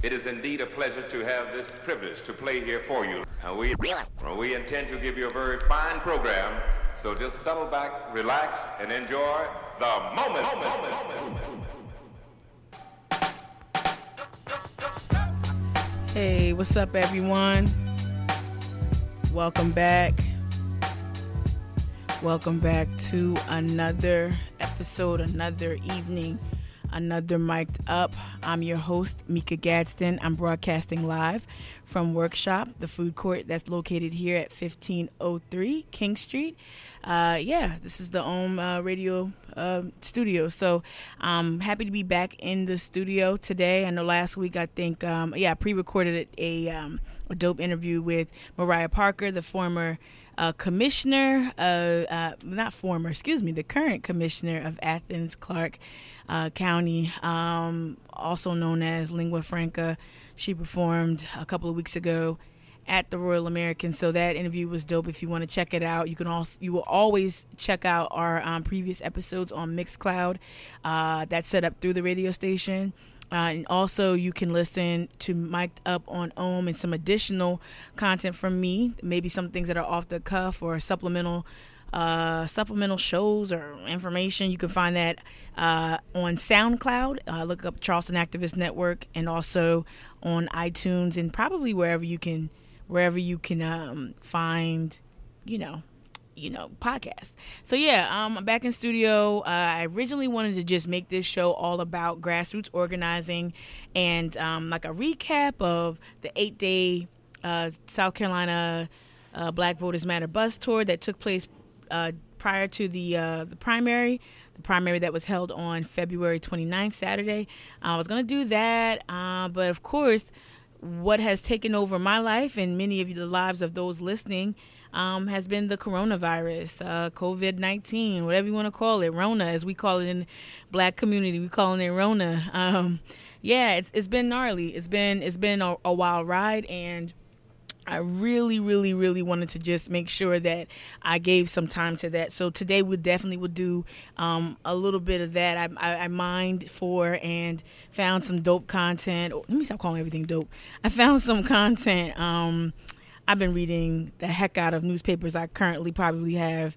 It is indeed a pleasure to have this privilege to play here for you. And we, we intend to give you a very fine program, so just settle back, relax, and enjoy the moment. moment, moment. Hey, what's up, everyone? Welcome back. Welcome back to another episode, another evening another mic'd up. I'm your host, Mika Gadsden. I'm broadcasting live from Workshop, the food court that's located here at 1503 King Street. Uh, yeah, this is the Ohm uh, radio uh, studio. So I'm happy to be back in the studio today. I know last week, I think, um, yeah, I pre recorded a, um, a dope interview with Mariah Parker, the former uh, commissioner, uh, uh, not former, excuse me, the current commissioner of Athens Clarke uh, County, um, also known as Lingua Franca. She performed a couple of weeks ago at the Royal American. So that interview was dope. If you want to check it out, you can also you will always check out our um, previous episodes on Mixcloud. Uh, that's set up through the radio station. Uh, and also, you can listen to Mic'd Up on Ohm and some additional content from me, maybe some things that are off the cuff or supplemental uh, supplemental shows or information. You can find that uh, on SoundCloud. Uh, look up Charleston Activist Network, and also on iTunes, and probably wherever you can wherever you can um, find, you know, you know, podcast. So yeah, um, I'm back in studio. Uh, I originally wanted to just make this show all about grassroots organizing and um, like a recap of the eight day uh, South Carolina uh, Black Voters Matter bus tour that took place uh, prior to the uh, the primary, the primary that was held on February 29th, Saturday. I was going to do that, uh, but of course, what has taken over my life and many of the lives of those listening um, has been the coronavirus, uh, COVID 19, whatever you want to call it, Rona, as we call it in the black community. We call it Rona. Um, yeah, it's, it's been gnarly. It's been it's been a, a wild ride, and I really, really, really wanted to just make sure that I gave some time to that. So today we definitely will do um, a little bit of that. I, I, I mined for and found some dope content. Oh, let me stop calling everything dope. I found some content. Um, I've been reading the heck out of newspapers. I currently probably have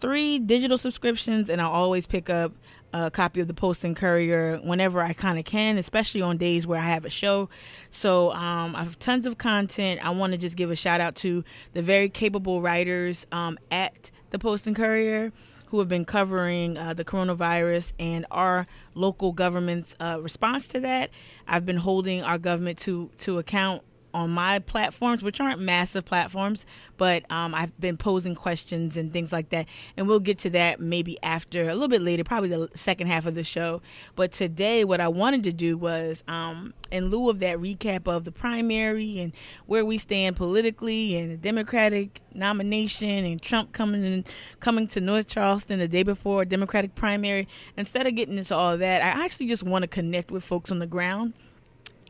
three digital subscriptions, and I always pick up a copy of the Post and Courier whenever I kind of can, especially on days where I have a show. So um, I have tons of content. I want to just give a shout out to the very capable writers um, at the Post and Courier who have been covering uh, the coronavirus and our local government's uh, response to that. I've been holding our government to to account on my platforms, which aren't massive platforms, but um, I've been posing questions and things like that. And we'll get to that maybe after a little bit later, probably the second half of the show. But today, what I wanted to do was, um, in lieu of that recap of the primary and where we stand politically and the Democratic nomination and Trump coming in, coming to North Charleston the day before a Democratic primary, instead of getting into all that, I actually just want to connect with folks on the ground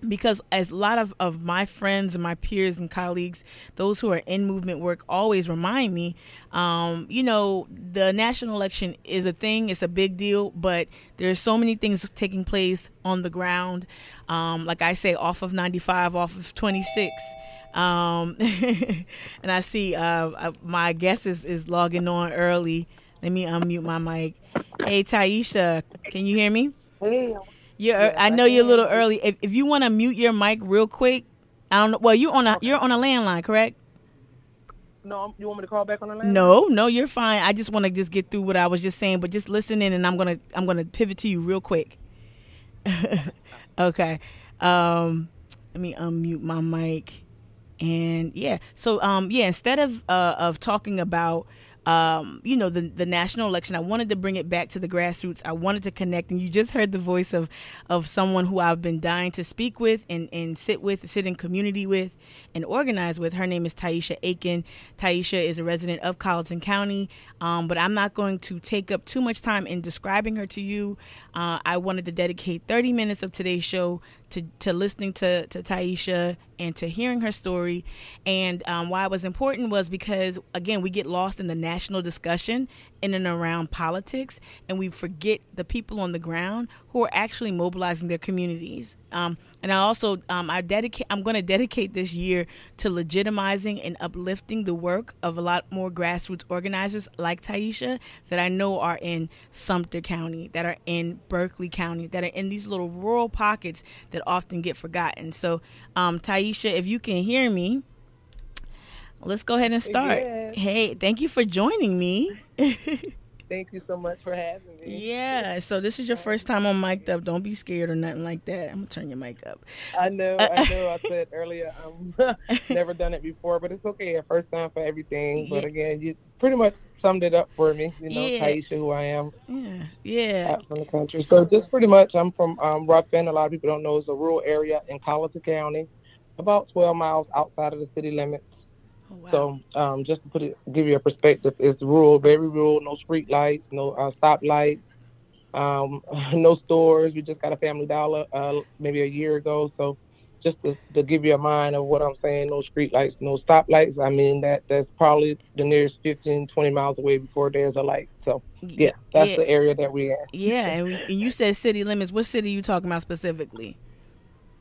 because as a lot of, of my friends and my peers and colleagues those who are in movement work always remind me um, you know the national election is a thing it's a big deal but there's so many things taking place on the ground. Um, like i say off of 95 off of 26 um, and i see uh, uh, my guest is, is logging on early. Let me unmute my mic. Hey taisha can you hear me? Hey yeah, I know you're a little early. If, if you want to mute your mic real quick, I don't know. Well, you're on a you're on a landline, correct? No, you want me to call back on the landline? No, no, you're fine. I just want to just get through what I was just saying, but just listen in, and I'm gonna I'm gonna pivot to you real quick. okay. Um, let me unmute my mic, and yeah. So um, yeah. Instead of uh, of talking about um, you know, the the national election. I wanted to bring it back to the grassroots. I wanted to connect, and you just heard the voice of of someone who I've been dying to speak with and and sit with, sit in community with, and organize with. Her name is Taisha Aiken. Taisha is a resident of Colleton County, um, but I'm not going to take up too much time in describing her to you. Uh, I wanted to dedicate 30 minutes of today's show to, to listening to, to Taisha and to hearing her story. And um, why it was important was because, again, we get lost in the national discussion in and around politics, and we forget the people on the ground who are actually mobilizing their communities. Um, and I also um, I dedicate I'm going to dedicate this year to legitimizing and uplifting the work of a lot more grassroots organizers like Taisha that I know are in Sumter County, that are in Berkeley County, that are in these little rural pockets that often get forgotten. So, um, Taisha, if you can hear me, let's go ahead and start. Yes. Hey, thank you for joining me. Thank you so much for having me. Yeah, so this is your first time on mic'd up. Don't be scared or nothing like that. I'm gonna turn your mic up. I know, I know. I said earlier, um, never done it before, but it's okay. First time for everything. But again, you pretty much summed it up for me. You know, Yeah. Taisha, who I am, Yeah, yeah, out from the country. So just pretty much, I'm from um, Ruffin. A lot of people don't know it's a rural area in Colleton County, about 12 miles outside of the city limits. Oh, wow. So um, just to put it, give you a perspective, it's rural, very rural. No street lights, no uh, stop lights, um, no stores. We just got a Family Dollar uh, maybe a year ago. So just to, to give you a mind of what I'm saying, no street lights, no stop lights. I mean that that's probably the nearest 15, 20 miles away before there's a light. So yeah, that's yeah, the area that we're in. yeah. And, and you said city limits. What city are you talking about specifically?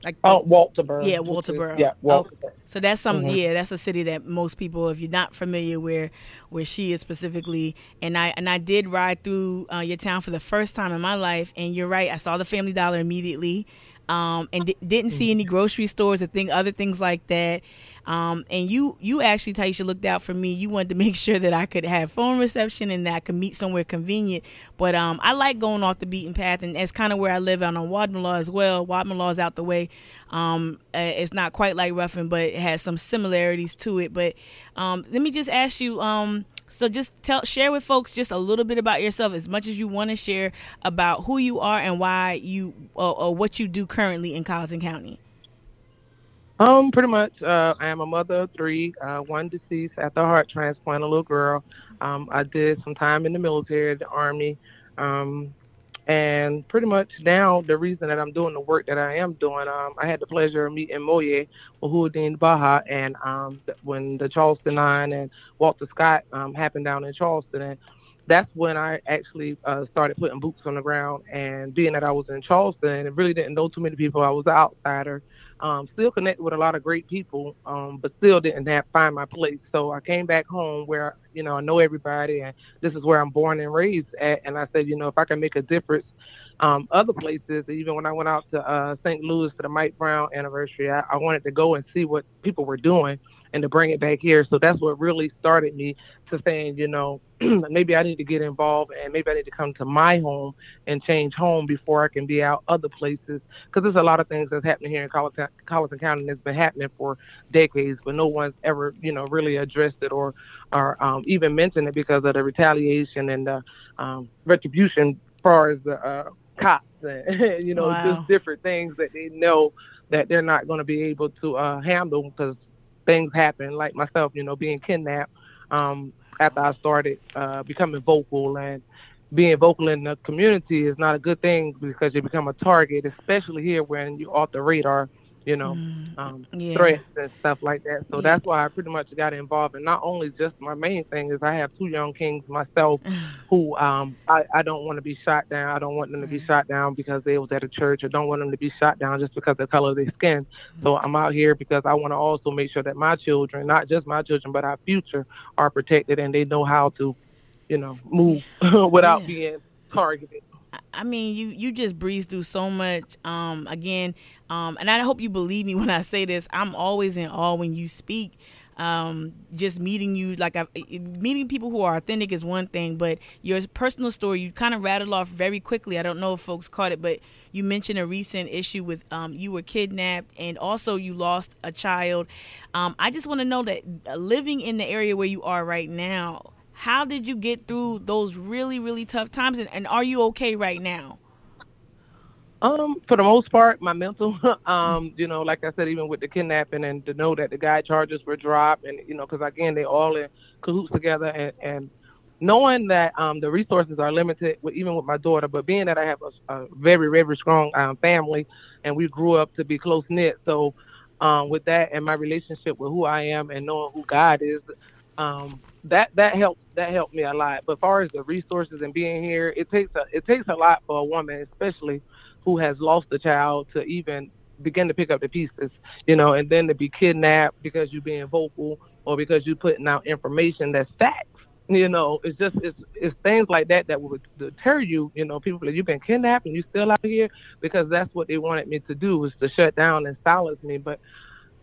Like Oh, Walterboro. Yeah, Walterboro. Yeah, Walterboro. So that's some Mhm. yeah, that's a city that most people, if you're not familiar where where she is specifically, and I and I did ride through uh, your town for the first time in my life, and you're right, I saw the Family Dollar immediately, um, and di- didn't see any grocery stores or thing other things like that. Um, and you you actually Taisha looked out for me. You wanted to make sure that I could have phone reception and that I could meet somewhere convenient. But um, I like going off the beaten path, and that's kind of where I live out on Wadmalaw as well. Wadmalaw is out the way. Um, uh, it's not quite like Ruffin, but it has some similarities to it. But um, let me just ask you. Um, so just tell, share with folks just a little bit about yourself, as much as you want to share about who you are and why you or, or what you do currently in Colleton County. Um, pretty much. Uh, I am a mother of three. Uh, one deceased after a heart transplant, a little girl. Um, I did some time in the military, the army, um, and pretty much now the reason that I'm doing the work that I am doing. Um, I had the pleasure of meeting Moye Wahuddin Baha, and um, when the Charleston nine and Walter Scott um, happened down in Charleston, and that's when I actually uh, started putting boots on the ground. And being that I was in Charleston and really didn't know too many people, I was an outsider um, still connected with a lot of great people, um, but still didn't have find my place. So I came back home where you know I know everybody, and this is where I'm born and raised at. And I said, you know, if I can make a difference, um, other places, even when I went out to uh, St. Louis for the Mike Brown anniversary, I, I wanted to go and see what people were doing and to bring it back here. So that's what really started me to saying, you know, maybe I need to get involved and maybe I need to come to my home and change home before I can be out other places. Because there's a lot of things that's happening here in Colleton, Colleton County that's been happening for decades, but no one's ever, you know, really addressed it or, or um, even mentioned it because of the retaliation and the um, retribution as far as the uh, cops and, you know, Wow. just different things that they know that they're not going to be able to uh, handle because things happen, like myself, you know, being kidnapped um, after I started uh, becoming vocal and being vocal in the community is not a good thing because you become a target, especially here when you're off the radar, you know, um, yeah. threats and stuff like that. So Yeah. that's why I pretty much got involved. And not only just my main thing is I have two young kings myself who um, I, I don't want to be shot down. I don't want them to be shot down because they was at a church. I don't want them to be shot down just because of the color of their skin. So I'm out here because I want to also make sure that my children, not just my children, but our future, are protected and they know how to, you know, move without Yeah. being targeted. I mean, you you just breeze through so much. Um, again, um, and I hope you believe me when I say this. I'm always in awe when you speak. Um, just meeting you, like I, meeting people who are authentic is one thing, but your personal story, you kind of rattled off very quickly. I don't know if folks caught it, but you mentioned a recent issue with um, you were kidnapped and also you lost a child. Um, I just want to know that uh, living in the area where you are right now, how did you get through those really, really tough times? And, and are you okay right now? Um, for the most part, my mental, um, you know, like I said, even with the kidnapping and to know that the guy charges were dropped, and you know, because again, they all in cahoots together, and, and knowing that um, the resources are limited, with, even with my daughter, but being that I have a, a very, very strong um, family, and we grew up to be close knit, so um, with that and my relationship with who I am and knowing who God is, um, that that helped that helped me a lot. But as far as the resources and being here, it takes a it takes a lot for a woman, especially who has lost a child to even begin to pick up the pieces, you know, and then to be kidnapped because you're being vocal or because you're putting out information that's facts. You know, it's just it's it's things like that that would deter you. You know, people that you've been kidnapped and you still out here because that's what they wanted me to do was to shut down and silence me. But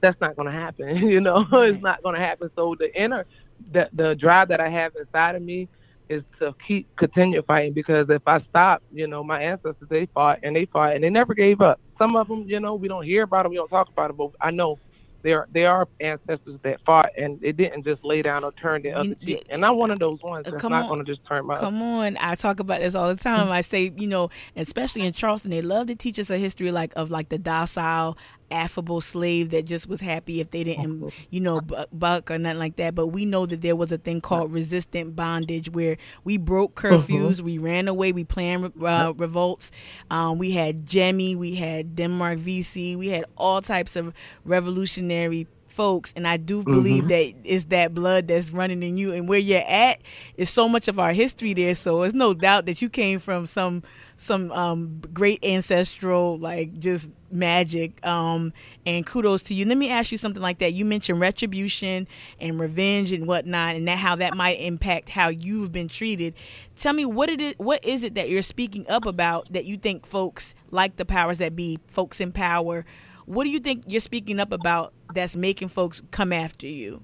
that's not going to happen. You know, it's not going to happen. So the inner the the drive that I have inside of me is to keep continue fighting because if I stop, you know, my ancestors they fought and they fought and they never gave up. Some of them, you know, we don't hear about them, we don't talk about them, but I know there there are ancestors that fought and they didn't just lay down or turn their other cheek. And I'm one of those ones that's not going to just turn my. Come on, I talk about this all the time. Mm-hmm. I say, you know, especially in Charleston, they love to teach us a history like of like the docile affable slave that just was happy if they didn't, you know, buck or nothing like that. But we know that there was a thing called resistant bondage where we broke curfews, we ran away, we planned uh, revolts. Um, we had Jemmy, we had Denmark Vesey, we had all types of revolutionary folks and i do believe mm-hmm. that it's that blood that's running in you and where you're at is so much of our history there so it's no doubt that you came from some some um, great ancestral like just magic um, and kudos to you. Let me ask you something like that. You mentioned retribution and revenge and whatnot and that how that might impact how you've been treated. Tell me what it is what is it that you're speaking up about that you think folks like the powers that be folks in power what do you think you're speaking up about that's making folks come after you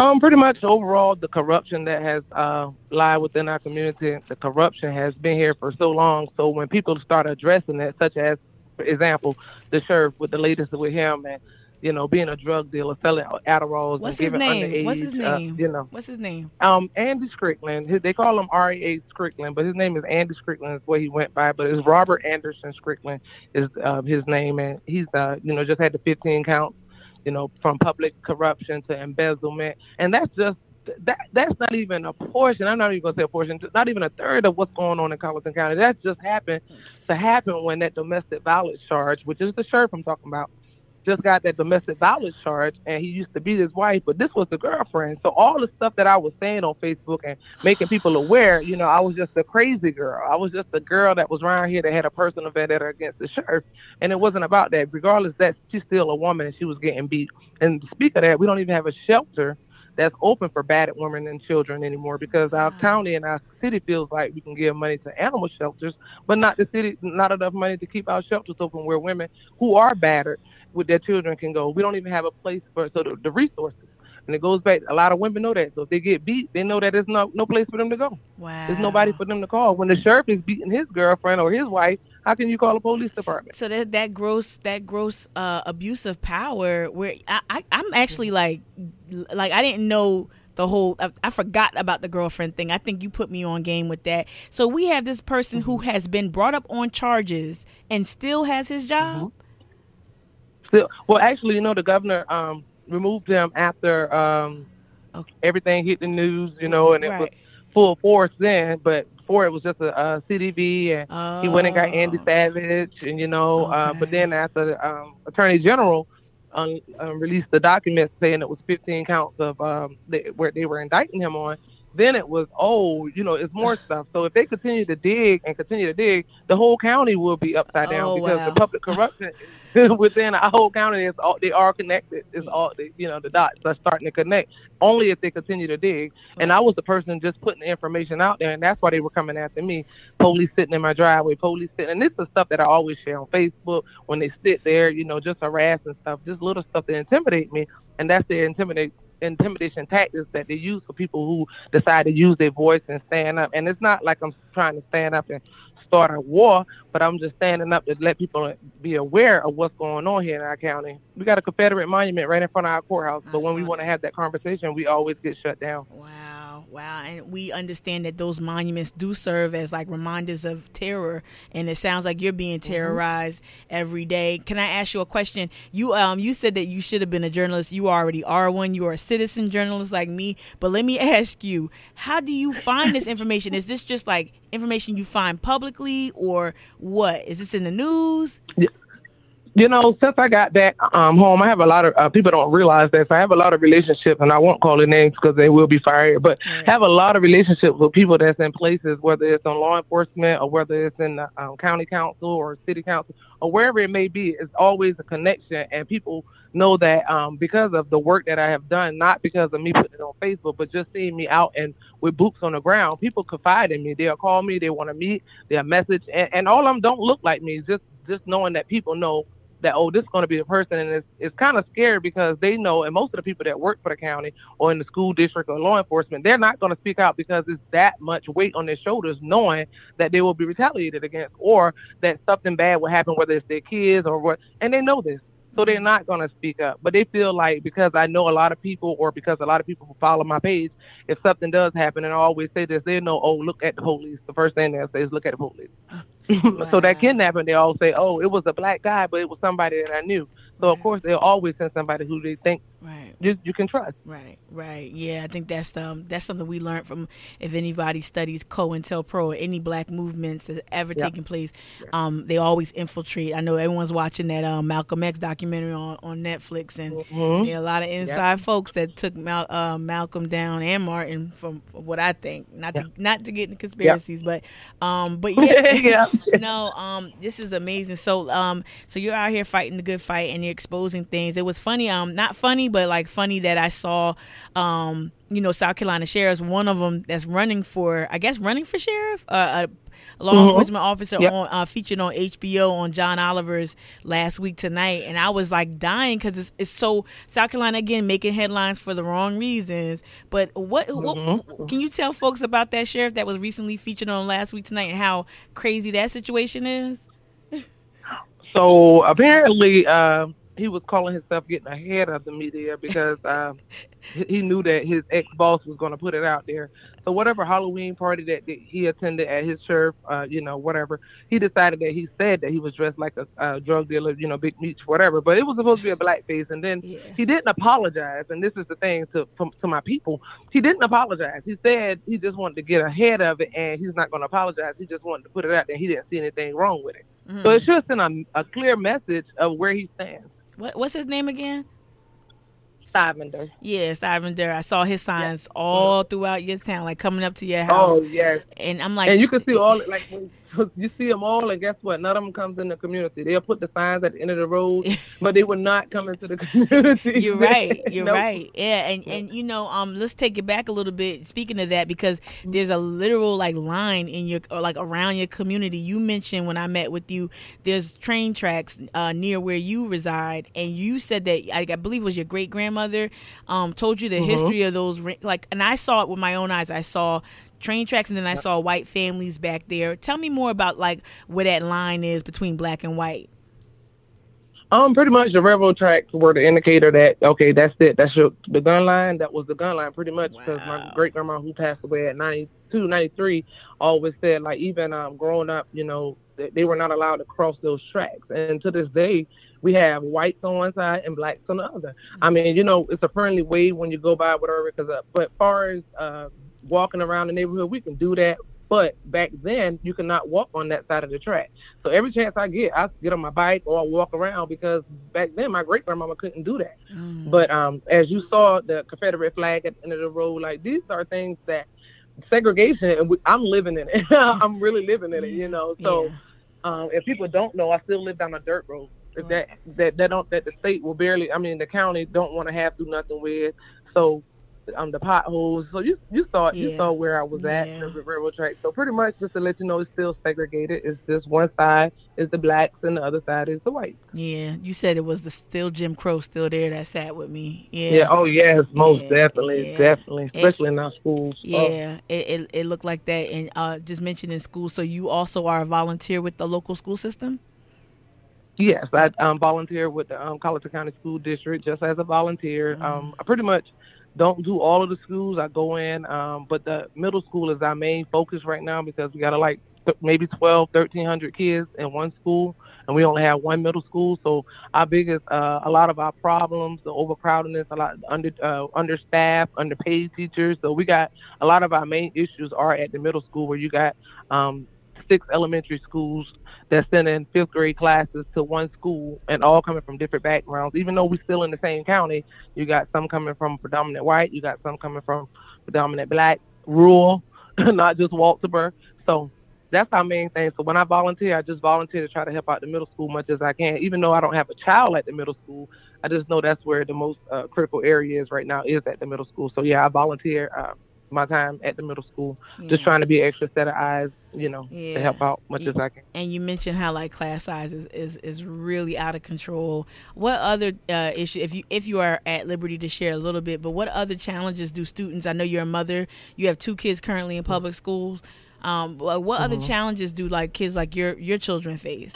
um, pretty much overall, the corruption that has uh, lied within our community, the corruption has been here for so long. So when people start addressing it, such as, for example, the sheriff with the latest with him and you know, being a drug dealer, selling Adderalls What's and giving name? underage. What's his uh, name? you know, what's his name? Um, Andy Strickland. His, they call him R.A. Strickland, but his name is Andy Strickland. Is what he went by, but it's Robert Anderson Strickland is uh, his name, and he's uh, you know, just had the 15 counts you know, from public corruption to embezzlement, and that's just that that's not even a portion. I'm not even gonna say a portion. Not even a third of what's going on in Colleton County. That just happened to happen when that domestic violence charge, which is the sheriff I'm talking about, just got that domestic violence charge and he used to beat his wife, but this was the girlfriend. So all the stuff that I was saying on Facebook and making people aware, you know, I was just a crazy girl. I was just a girl that was around here that had a personal vendetta against the sheriff. And it wasn't about that. Regardless that she's still a woman and she was getting beat. And to speak of that, we don't even have a shelter that's open for battered women and children anymore because our county and our city feels like we can give money to animal shelters, but not the city, not enough money to keep our shelters open where women who are battered with their children can go. We don't even have a place for so the, the resources. And it goes back. A lot of women know that. So if they get beat, they know that there's no no place for them to go. Wow. There's nobody for them to call. When the sheriff is beating his girlfriend or his wife, how can you call the police department? So that that gross that gross uh, abuse of power. Where I, I I'm actually like like I didn't know the whole I, I, forgot about the girlfriend thing. I think you put me on game with that. So we have this person mm-hmm. who has been brought up on charges and still has his job. Mm-hmm still well actually you know the governor um removed him after um okay. everything hit the news you know and it right. was full force then but before it was just a, a CDV and oh. he went and got Andy oh. Savage and you know okay. uh but then after um attorney general um, um, released the documents saying it was 15 counts of um they, where they were indicting him on then it was, oh, you know, it's more stuff. So if they continue to dig and continue to dig, the whole county will be upside down oh, because wow. the public corruption within our whole county is all they are connected. It's all you know the dots are starting to connect. Only if they continue to dig. And I was the person just putting the information out there, and that's why they were coming after me. Police sitting in my driveway, police sitting, and this is stuff that I always share on Facebook when they sit there, you know, just harassing stuff, just little stuff that intimidate me, and that's the intimidate intimidation tactics that they use for people who decide to use their voice and stand up. And it's not like I'm trying to stand up and start a war, but I'm just standing up to let people be aware of what's going on here in our county. We got a Confederate monument right in front of our courthouse, but when we want to have that conversation, we always get shut down. Wow. Wow. And we understand that those monuments do serve as like reminders of terror. And it sounds like you're being mm-hmm. terrorized mm-hmm. every day. Can I ask you a question? You um you said that you should have been a journalist. You already are one. You are a citizen journalist like me. But let me ask you, how do you find this information? Is this just like information you find publicly or what? Is this in the news? You know, since I got back um, home, I have a lot of uh, people don't realize that. So I have a lot of relationships, and I won't call their names because they will be fired. But right. have a lot of relationships with people that's in places, whether it's on law enforcement or whether it's in the um, county council or city council or wherever it may be. It's always a connection, and people know that um, because of the work that I have done, not because of me putting it on Facebook, but just seeing me out and with boots on the ground, people confide in me. They'll call me, they want to meet, they'll message, and, and all of them don't look like me. Just just knowing that people know that oh this is going to be the person and it's it's kind of scary because they know and most of the people that work for the county or in the school district or law enforcement they're not going to speak out because it's that much weight on their shoulders knowing that they will be retaliated against or that something bad will happen whether it's their kids or what and they know this so they're not going to speak up. But they feel like because I know a lot of people or because a lot of people follow my page, if something does happen, and I always say this, they know, oh, look at the police. The first thing they'll say is, look at the police. Wow. so that kidnapping, they all say, oh, it was a black guy, but it was somebody that I knew. So, of course, they'll always send somebody who they think right. you, you can trust. Right, right. Yeah, I think that's um that's something we learned from if anybody studies COINTELPRO or any black movements that ever yep. taken place, um, they always infiltrate. I know everyone's watching that um, Malcolm X documentary on, on Netflix, and mm-hmm. there are a lot of inside yep. folks that took Mal- uh, Malcolm down and Martin from, from what I think. Not to not to get into conspiracies, yep. but um, but yeah, yeah. no, um, this is amazing. So um, so you're out here fighting the good fight, and you're exposing things. It was funny, um, not funny but like funny that I saw, um, you know, South Carolina sheriffs. One of them that's running for, I guess, running for sheriff, uh, a law mm-hmm. enforcement officer yep. on uh, featured on HBO on John Oliver's last week tonight, and I was like dying because it's, it's so South Carolina again making headlines for the wrong reasons. But what, mm-hmm. what can you tell folks about that sheriff that was recently featured on last week tonight and how crazy that situation is? So apparently, uh, he was calling himself getting ahead of the media because um, he knew that his ex boss was going to put it out there. So whatever Halloween party that, that he attended at his church, uh, you know, whatever, he decided that he said that he was dressed like a, a drug dealer, you know, Big Meech, whatever. But it was supposed to be a blackface, and then yeah. he didn't apologize. And this is the thing to to my people, he didn't apologize. He said he just wanted to get ahead of it, and he's not going to apologize. He just wanted to put it out there. He didn't see anything wrong with it. Mm-hmm. So it should send a, a clear message of where he stands. What what's his name again? Stivender. Yeah, Stivender. I saw his signs yes. all throughout your town, like coming up to your oh, house. Oh yes. And I'm like, and you can see all like when you see them all, and guess what? None of them comes in the community. They'll put the signs at the end of the road, but they will not come into the community. You're right. You're nope. right. Yeah, and and you know, um, let's take it back a little bit. Speaking of that, because there's a literal like line in your or like around your community. You mentioned when I met with you, there's train tracks uh, near where you reside, and you said that I, I believe it was your great grandmother um told you the mm-hmm. history of those like, and I saw it with my own eyes. I saw train tracks, and then I saw white families back there. Tell me more about like where that line is between black and white. Um, pretty much the railroad tracks were the indicator that okay, that's it. That's your the gun line. That was the gun line, pretty much, because wow. my great grandma who passed away at 92, 93, always said like even um growing up, you know, they, they were not allowed to cross those tracks, and to this day, we have whites on one side and blacks on the other. I mean, you know, it's a friendly way when you go by whatever. Because, uh, but far as uh, walking around the neighborhood, we can do that. But back then, you cannot walk on that side of the track. So every chance I get, I get on my bike or I walk around because back then my great grandmama couldn't do that. Mm. But um, as you saw the Confederate flag at the end of the road, like these are things that segregation, and we, I'm living in it. I'm really living in it, you know. So yeah. um, if people don't know, I still live down a dirt road. That that that don't that the state will barely. I mean, the county don't want to have to do nothing with. So um, the potholes. So you you saw yeah. you saw where I was at yeah. the railroad track. So pretty much just to let you know, it's still segregated. It's just one side is the blacks and the other side is the whites. Yeah, you said it was the still Jim Crow still there that sat with me. Yeah. Yeah. Oh yes, most yeah. definitely, definitely, especially it, in our schools. Oh. Yeah, oh. it, it, it looked like that. And uh, just mentioned in school. So you also are a volunteer with the local school system. Yes, I um, volunteer with the um, Colleton County School District just as a volunteer. Mm. Um, I pretty much don't do all of the schools. I go in, um, but the middle school is our main focus right now because we got like th- maybe 12, 1300 kids in one school, and we only have one middle school. So our biggest, uh, a lot of our problems, the overcrowdedness, a lot under uh, understaffed, underpaid teachers. So we got a lot of our main issues are at the middle school where you got um, six elementary schools that's sending fifth grade classes to one school and all coming from different backgrounds. Even though we're still in the same county, you got some coming from predominant white, you got some coming from predominant black, rural, not just Walterboro. So that's our main thing. So when I volunteer, I just volunteer to try to help out the middle school much as I can. Even though I don't have a child at the middle school, I just know that's where the most uh, critical area is right now is at the middle school. So yeah, I volunteer. Uh, my time at the middle school, yeah. just trying to be an extra set of eyes, you know, yeah. to help out much you, as I can. And you mentioned how like class size is, is, is really out of control. What other uh, issue, if you if you are at liberty to share a little bit, but what other challenges do students? I know you're a mother. You have two kids currently in public schools. Um, what mm-hmm. other challenges do like kids like your your children face?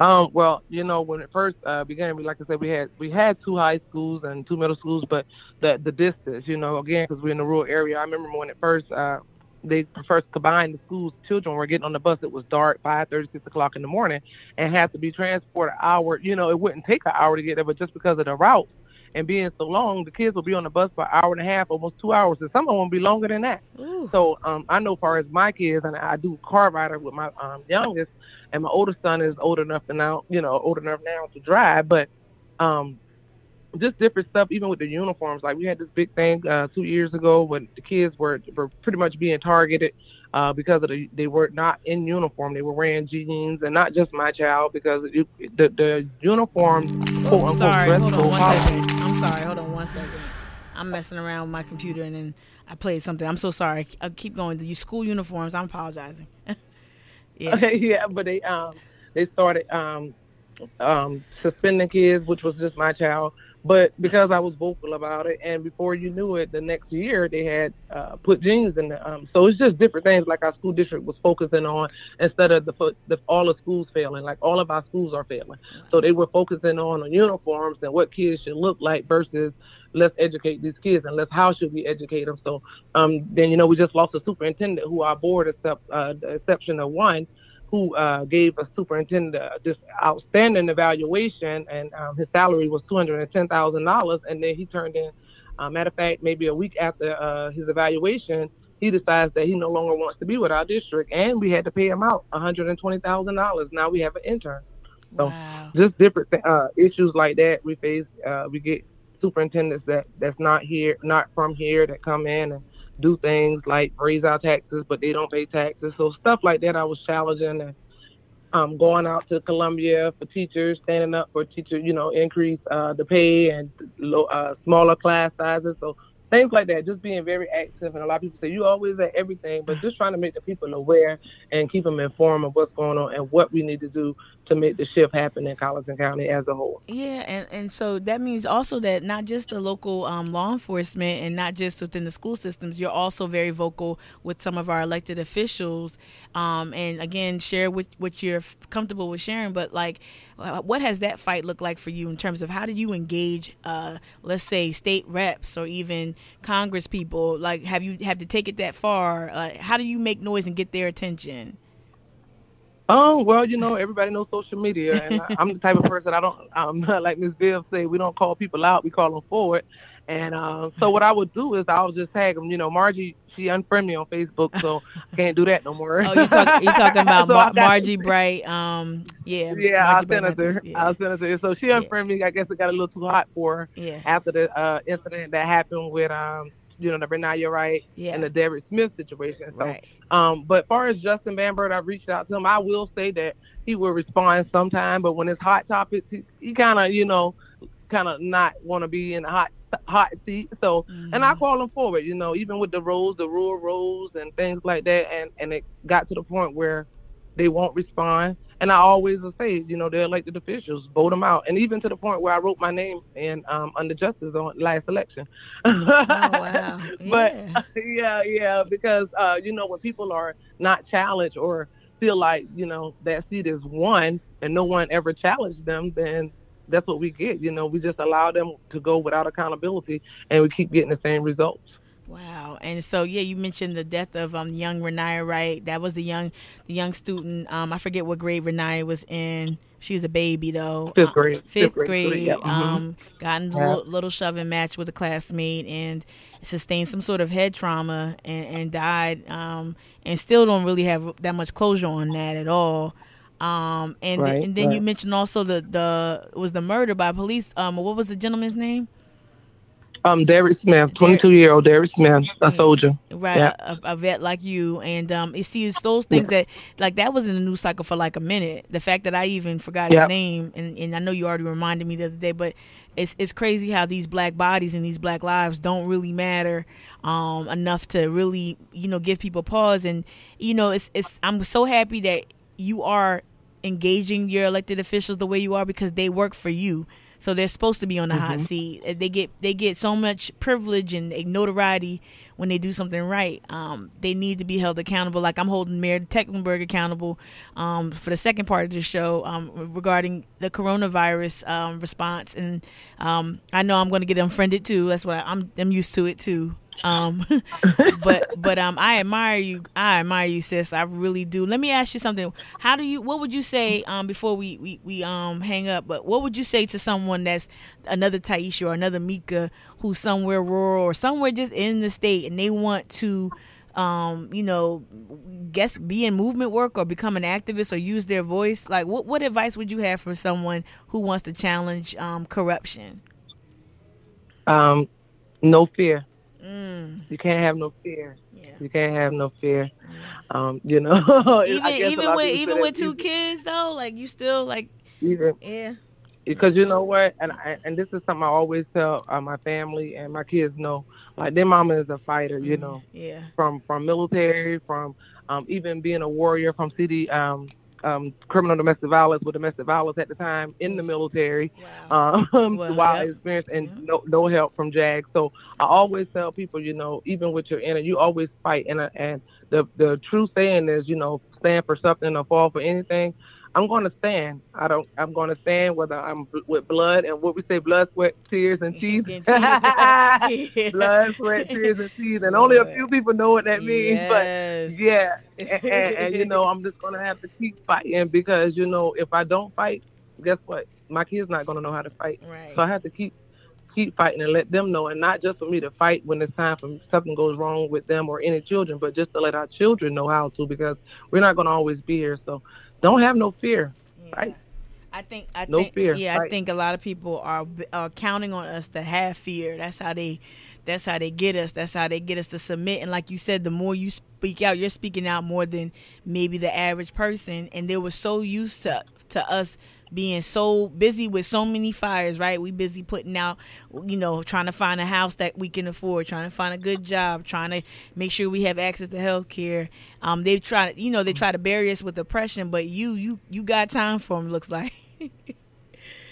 Um, well, you know, when it first uh, began, we like I said, we had we had two high schools and two middle schools, but the the distance, you know, again, because we're in the rural area. I remember when it first uh, they first combined the schools, children were getting on the bus. It was dark, five thirty, six o'clock in the morning, and had to be transported an hour. You know, it wouldn't take an hour to get there, but just because of the route and being so long, the kids will be on the bus for an hour and a half, almost two hours, and some of them will be longer than that. Ooh. So um, I know, far as my kids, and I do car rider with my um, youngest and my older son is old enough to now, you know, old enough now to drive. But um, just different stuff, even with the uniforms. Like we had this big thing uh, two years ago when the kids were were pretty much being targeted uh, because of the they were not in uniform. They were wearing jeans, and not just my child because it, the the uniform. Oh, quote, sorry, hold on one second. I'm sorry, hold on one second. I'm messing around with my computer and then I played something. I'm so sorry. I'll keep going. The school uniforms. I'm apologizing. Yeah, yeah, but they um they started um um suspending kids, which was just my child. But because I was vocal about it, and before you knew it, the next year they had uh, put jeans in the. Um, so it's just different things. Like our school district was focusing on instead of the, the all the schools failing. Like all of our schools are failing, so they were focusing on, uniforms and what kids should look like versus let's educate these kids and let's how should we educate them. So um, then you know we just lost a superintendent who our board, except uh, the exception of one, who uh, gave a superintendent uh, this outstanding evaluation, and um, his salary was two hundred and ten thousand dollars, and then he turned in. Uh, matter of fact, maybe a week after uh, his evaluation, he decides that he no longer wants to be with our district, and we had to pay him out one hundred and twenty thousand dollars. Now we have an intern. So wow. just different uh, issues like that we face. Uh, we get superintendents that that's not here, not from here, that come in and do things like raise our taxes, but they don't pay taxes. So stuff like that, I was challenging and um, going out to Columbia for teachers, standing up for teachers, you know, increase uh, the pay and uh, smaller class sizes. So things like that, just being very active. And a lot of people say you always at everything, but just trying to make the people aware and keep them informed of what's going on and what we need to do to make the shift happen in Colleton County as a whole. Yeah, and, and so that means also that not just the local um, law enforcement and not just within the school systems, you're also very vocal with some of our elected officials. Um, and again, share with what you're comfortable with sharing. But like, uh, what has that fight looked like for you in terms of how did you engage, uh, let's say, state reps or even Congress people? Like, have you have to take it that far? Uh, how do you make noise and get their attention? Oh well, you know, everybody knows social media, and I, am the type of person I don't, I'm not like Ms. Viv say, we don't call people out, we call them forward. And uh, so what I would do is I would just tag them. You know, Margie, she unfriended me on Facebook, so I can't do that no more. oh, you talk, you talking about so Mar- Margie Bright? Um, yeah, yeah, Margie I sent her. Yeah. I sent her. So she unfriended yeah. me. I guess it got a little too hot for her. Yeah. After the uh, incident that happened with um, you know, the Raniya Wright yeah. and the Derek Smith situation. So, right. um, but far as Justin Bamberg, I've reached out to him. I will say that he will respond sometime, but when it's hot topics, he, he kind of, you know, kind of not want to be in the hot hot seat. So, mm-hmm. and I call him forward, you know, even with the roads, the rural roads and things like that. And and it got to the point where they won't respond. And I always will say, you know, the elected officials vote them out, and even to the point where I wrote my name in um, under justice on last election. oh wow! Yeah. But yeah, yeah, because uh, you know when people are not challenged or feel like you know that seat is won and no one ever challenged them, then that's what we get. You know, we just allow them to go without accountability, and we keep getting the same results. Wow. And so yeah, you mentioned the death of um young Raniya Wright. That was the young the young student. Um I forget what grade Raniya was in. She was a baby though. Fifth grade. Uh, fifth, grade. grade. Yeah. mhm. Um, got in a Yeah. little, little shoving match with a classmate and sustained some sort of head trauma and, and died. Um, and still don't really have that much closure on that at all. Um, and Right, and then you mentioned also the the was the murder by police. Um, what was the gentleman's name? Um, Derek Smith, 22 year old Derek Smith, a soldier. right Yeah. a, a vet like you and um it sees those things that like that was in the news cycle for like a minute the fact that i even forgot his Yep. name and, and i know you already reminded me the other day but it's it's crazy how these black bodies and these black lives don't really matter um enough to really you know give people pause and you know it's it's i'm so happy that you are engaging your elected officials the way you are because they work for you so they're supposed to be on the hot seat. Uh, They get they get so much privilege and notoriety when they do something right. Um, they need to be held accountable. Like I'm holding Mayor Tecklenburg accountable um, for the second part of the show um, regarding the coronavirus um, response, and um, I know I'm going to get unfriended too. That's why I'm I'm used to it too. Um, but but um, I admire you. I admire you, sis. I really do. Let me ask you something. How do you? What would you say um before we we we um hang up? But what would you say to someone that's another Taisha or another Mika who's somewhere rural or somewhere just in the state and they want to um you know guess be in movement work or become an activist or use their voice like what what advice would you have for someone who wants to challenge um corruption Um, no fear. Mm, You can't have no fear. yeah You can't have no fear. Um, you know, even even with even with two easy. kids though like you still like even yeah because you know what, and I, and this is something I always tell uh, my family and my kids know. Like their mama is a fighter, you know, yeah from from military, from um, even being a warrior from city um, um, criminal domestic violence with domestic violence at the time in the military. wow um, Well, while yep. experience and no, no help from JAG. So I always tell people, you know, even with your inner, you always fight. And uh, and the the true saying is, you know, stand for something or fall for anything. I'm going to stand. I don't. I'm going to stand whether I'm with blood and what we say, blood, sweat, tears, and teeth. And teeth. Yeah. blood, sweat, tears, and cheese. And only a few people know what that means. But Yes. yeah, and, and, and you know, I'm just gonna have to keep fighting because you know, if I don't fight, guess what? My kids not gonna know how to fight. right So I have to keep keep fighting and let them know, and not just for me to fight when it's time for something goes wrong with them or any children, but just to let our children know how to because we're not gonna always be here. So don't have no fear. Yeah. Right. I think I No think fear, yeah, I think a lot of people are are counting on us to have fear. That's how they that's how they get us. That's how they get us to submit. And like you said, the more you speak out, you're speaking out more than maybe the average person. And they were so used to to us being so busy with so many fires, right? We busy putting out, you know, trying to find a house that we can afford, trying to find a good job, trying to make sure we have access to health care. Um, they try, you know, they try to bury us with oppression, but you, you, you got time for them. Looks like.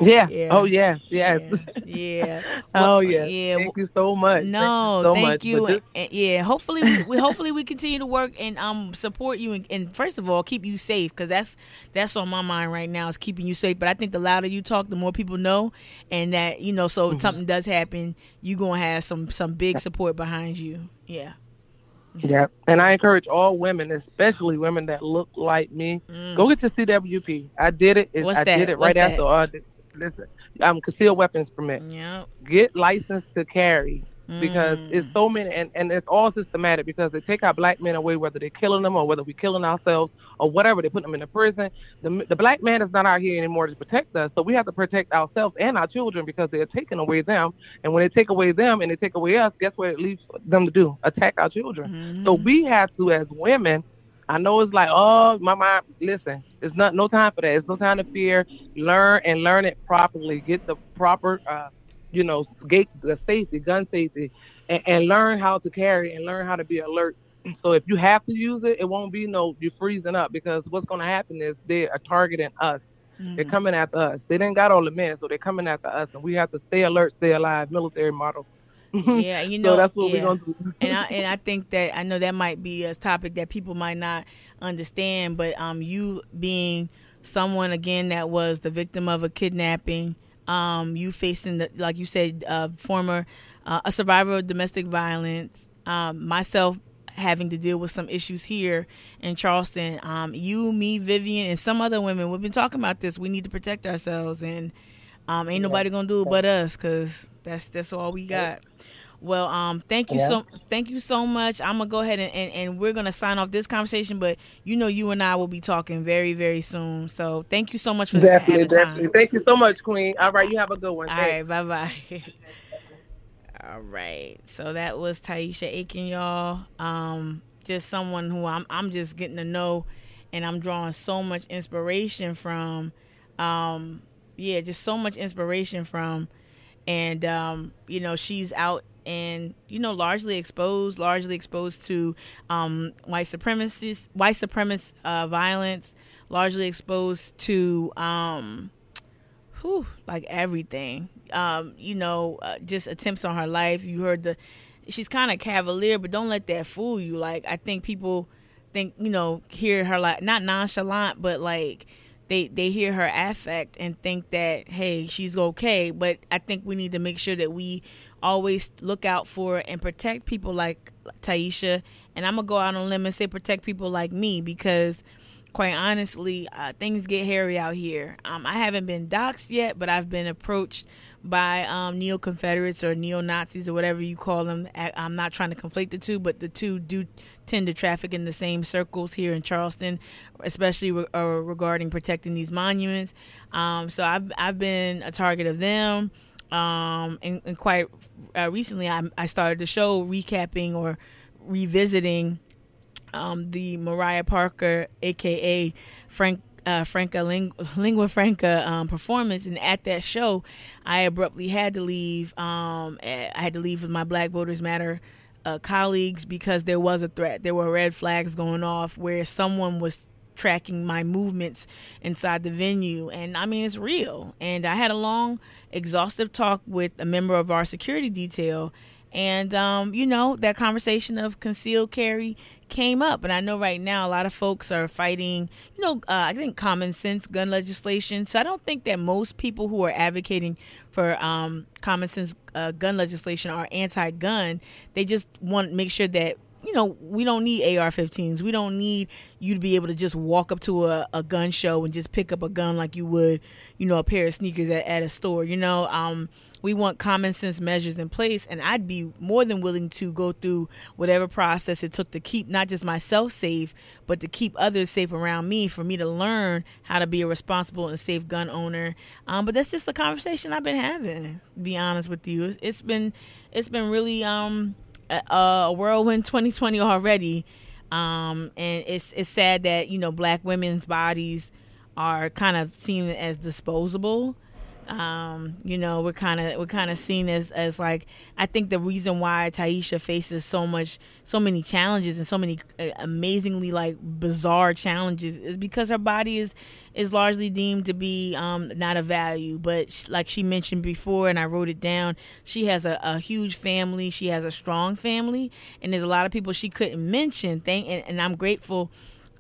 Yeah. Yeah. Oh yes. Yes. Yeah. yeah. oh Well, yes. Yeah. Thank you so much. No, thank you so thank you. This- And- and- yeah, hopefully we, we hopefully we continue to work and um support you and, and first of all keep you safe because that's that's on my mind right now is keeping you safe. But I think the louder you talk, the more people know, and that you know. So Mm-hmm. if something does happen, you gonna have some some big support behind you. Yeah. Yeah, and I encourage all women, especially women that look like me, go get your CWP. I did it. Mm. What's I that? did it What's right that? after. Uh, listen, um, concealed weapons permit. Yeah. Get licensed to carry because Mm. it's so many, and, and it's all systematic because they take our black men away, whether they're killing them or whether we're killing ourselves or whatever. They put them in the prison. The the black man is not out here anymore to protect us, so we have to protect ourselves and our children because they're taking away them. And when they take away them and they take away us, guess what it leaves them to do? Attack our children. Mm-hmm. So we have to, as women, I know it's like, oh, my mind. Listen, it's not no time for that. It's no time to fear. Learn and learn it properly. Get the proper, uh, you know, gate the safety, gun safety, and, and learn how to carry and learn how to be alert. So if you have to use it, it won't be no you freezing up because what's going to happen is they are targeting us. They're coming after us. They didn't got all the men, so they're coming after us, and we have to stay alert, stay alive. Military model. Yeah, you so know, that's what yeah. we're gonna do. and I and I think that I know that might be a topic that people might not understand, but um, you being someone again that was the victim of a kidnapping, um, you facing the like you said, uh, former uh, a survivor of domestic violence, um, myself having to deal with some issues here in Charleston. Um, you, me, Vivian, and some other women, we've been talking about this. We need to protect ourselves, and um, ain't nobody gonna do it but us, cause that's that's all we got. Well, um, thank you yeah. so thank you so much. I'm gonna go ahead and, and, and, we're gonna sign off this conversation, but you know you and I will be talking very very soon. So thank you so much for definitely definitely. Time. Thank you so much, Queen. All right, you have a good one. All Thanks. right, bye bye. All right, so that was Taisha Aiken, y'all. Um, just someone who I'm I'm just getting to know, and I'm drawing so much inspiration from. Um, yeah, just so much inspiration from, and um, you know she's out and you know largely exposed, largely exposed to um, white supremacist, white supremacist uh, violence, largely exposed to um, whew, like everything. Um, you know, uh, just attempts on her life. You heard the, she's kind of cavalier, but don't let that fool you. Like I think people think you know hear her like not nonchalant, but like they they hear her affect and think that hey she's okay. But I think we need to make sure that we always look out for and protect people like Taisha. And I'm gonna go out on a limb and say protect people like me because, quite honestly, uh, things get hairy out here. Um, I haven't been doxxed yet, but I've been approached by um, neo Confederates or neo Nazis or whatever you call them. I'm not trying to conflate the two, but the two do tend to traffic in the same circles here in Charleston, especially re- uh, regarding protecting these monuments. Um, so I've I've been a target of them um, and, and quite uh, recently I, I started the show recapping or revisiting um, the Mariah Parker, aka Frank uh, Franca Ling- Lingua Franca um, performance, and at that show, I abruptly had to leave. Um, I had to leave with my Black Voters Matter uh, colleagues because there was a threat. There were red flags going off where someone was tracking my movements inside the venue. And I mean, it's real. And I had a long, exhaustive talk with a member of our security detail. And, um, you know, that conversation of concealed carry came up. And I know right now a lot of folks are fighting, you know, uh, I think common sense gun legislation. So I don't think that most people who are advocating for um, common sense uh, gun legislation are anti gun. They just want to make sure that you know, we don't need AR-15s. We don't need you to be able to just walk up to a, a gun show and just pick up a gun like you would, you know, a pair of sneakers at, at a store. You know, um, we want common sense measures in place, and I'd be more than willing to go through whatever process it took to keep not just myself safe, but to keep others safe around me. For me to learn how to be a responsible and safe gun owner. Um, but that's just a conversation I've been having. Be honest with you, it's been it's been really um a, whirlwind 2020 already. Um, and it's it's sad that you know black women's bodies are kind of seen as disposable. Um, you know, we're kind of we're kind of seen as as like I think the reason why Taisha faces so much so many challenges and so many uh, amazingly like bizarre challenges is because her body is is largely deemed to be um, not a value. But like she mentioned before, and I wrote it down, she has a, a, huge family. She has a strong family, and there's a lot of people she couldn't mention. Thank and, and I'm grateful.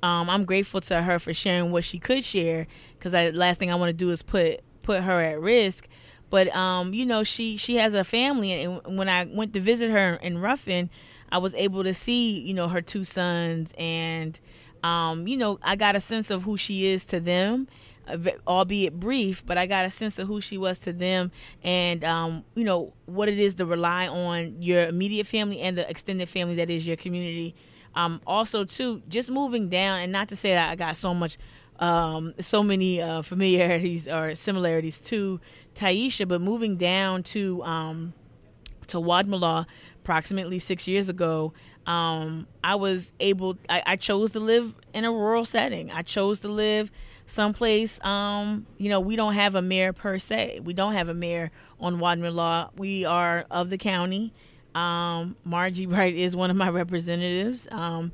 Um, I'm grateful to her for sharing what she could share because the last thing I want to do is put put her at risk. But um, you know, she she has a family, and when I went to visit her in Ruffin, I was able to see you know her two sons, and um, you know, I got a sense of who she is to them. Uh, albeit brief, but I got a sense of who she was to them, and um, you know what it is to rely on your immediate family and the extended family that is your community. Um, also, too, just moving down, and not to say that I got so much um, so many uh, familiarities or similarities to Taisha, but moving down to um, to Wadmalaw approximately six years ago, um, I was able. I, I, chose to live in a rural setting. I chose to live someplace. Um, you know, we don't have a mayor per se. We don't have a mayor on Wadmalaw. We are of the county. Um, Margie Bright is one of my representatives. Um,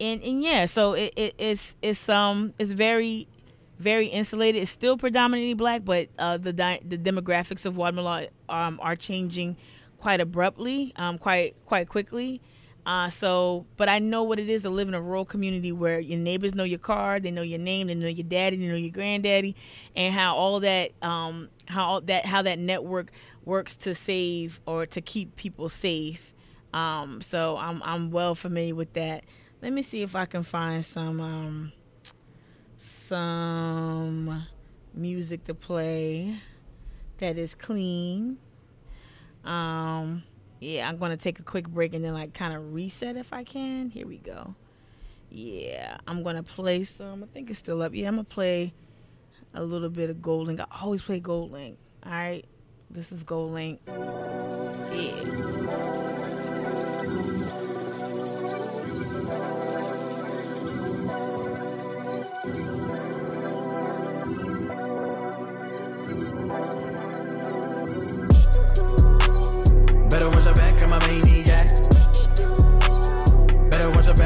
and and yeah, so it, it it's it's um it's very very insulated. It's still predominantly black, but uh, the di- the demographics of Wadmalaw um, are changing quite abruptly, um, quite quite quickly. Uh, so, but I know what it is to live in a rural community where your neighbors know your car, they know your name, they know your daddy, they know your granddaddy, and how all that, um, how all that, how that network works to save or to keep people safe Um, so I'm I'm well familiar with that. Let me see if I can find some um, some music to play that is clean. Um, yeah, I'm gonna take a quick break and then like kind of reset if I can. Here we go. Yeah, I'm gonna play some. I think it's still up. Yeah, I'm gonna play a little bit of GoldLink. I always play GoldLink. All right, this is GoldLink. Yeah.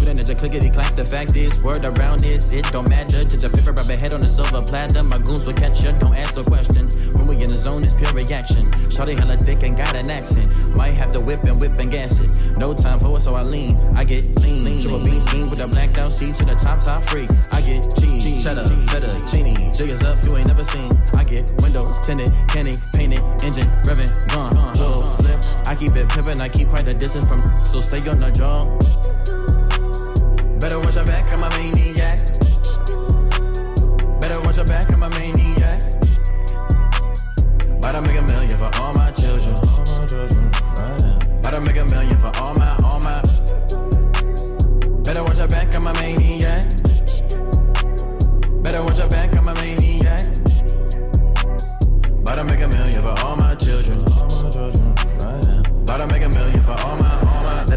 Put an edge, clickety clack. The fact is, word around is it don't matter. Judge a favorite rubber head on a silver platter. My goons will catch ya, don't ask no questions. When we in the zone, it's pure reaction. Shawty hella thick and got an accent. Might have to whip and whip and gas it. No time for it, so I lean. I get lean, lean. Triple beans, lean with a blacked out seat to the top, top freak. I get cheese, cheese cheddar, feta, genie. Jiggers up, you ain't never seen. I get windows tinted, canning, painted, engine revving, gone. Little flip, I keep it pimpin', I keep quite a distance from. So stay on the jaw. Better watch your back, I'm a maniac. Better watch your back, I'm a maniac. About to make a million for all my children. About to make a million for all my, all my. Better watch your back, I'm a maniac. Better watch your back, I'm a maniac. About to make a million for all my children. About to make a million for all my.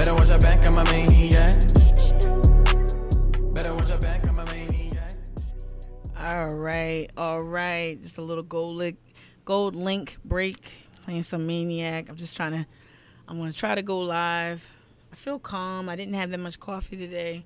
Better watch your back, I'm a maniac. Better watch your back, I'm a maniac. All right, all right. Just a little gold link, GoldLink break. Playing some maniac. I'm just trying to. I'm gonna try to go live. I feel calm. I didn't have that much coffee today.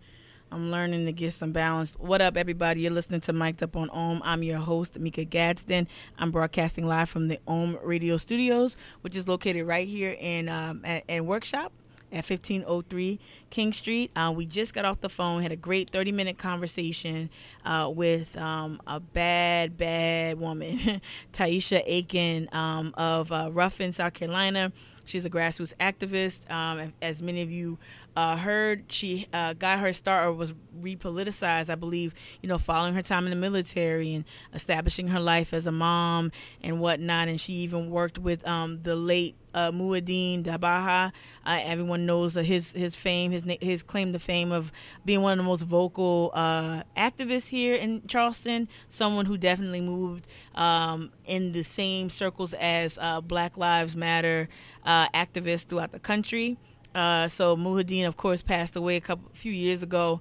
I'm learning to get some balance. What up, everybody? You're listening to Mic'd Up on Ohm. I'm your host, Mika Gadsden. I'm broadcasting live from the Ohm Radio Studios, which is located right here in um, at, at Workshop at 1503 King Street. Uh, we just got off the phone, had a great 30 minute conversation uh, with um, a bad, bad woman, Taisha Aiken um, of uh, Ruffin, South Carolina. She's a grassroots activist. Um, as many of you uh, heard, she uh, got her start or was repoliticized, I believe, you know, following her time in the military and establishing her life as a mom and whatnot. And she even worked with um, the late uh, Muhiyidin d'Baha. Uh, everyone knows his his fame, his his claim to fame of being one of the most vocal uh, activists here in Charleston. Someone who definitely moved um, in the same circles as uh, Black Lives Matter uh, activists throughout the country. Uh, so Muhiyidin, of course, passed away a couple few years ago.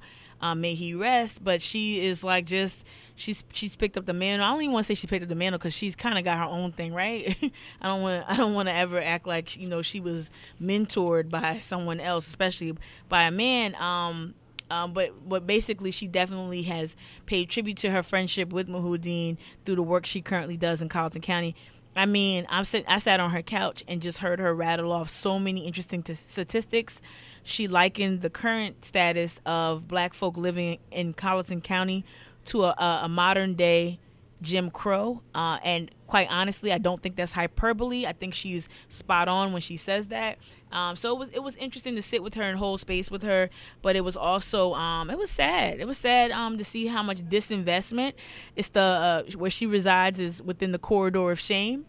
may he rest. But she is like just she's she's picked up the mantle. I don't even want to say she picked up the mantle because she's kind of got her own thing, right? I don't want I don't want to ever act like you know she was mentored by someone else, especially by a man. Um, um, but but basically, she definitely has paid tribute to her friendship with Muhiyidin through the work she currently does in Colleton County. I mean, I'm sit, I sat on her couch and just heard her rattle off so many interesting t- statistics. She likened the current status of black folk living in Colleton County to a, a, a modern day Jim Crow. Uh, and quite honestly, I don't think that's hyperbole. I think she's spot on when she says that. Um, so it was it was interesting to sit with her and hold space with her, but it was also um, it was sad. It was sad um, to see how much disinvestment. It's the uh, where she resides is within the corridor of shame.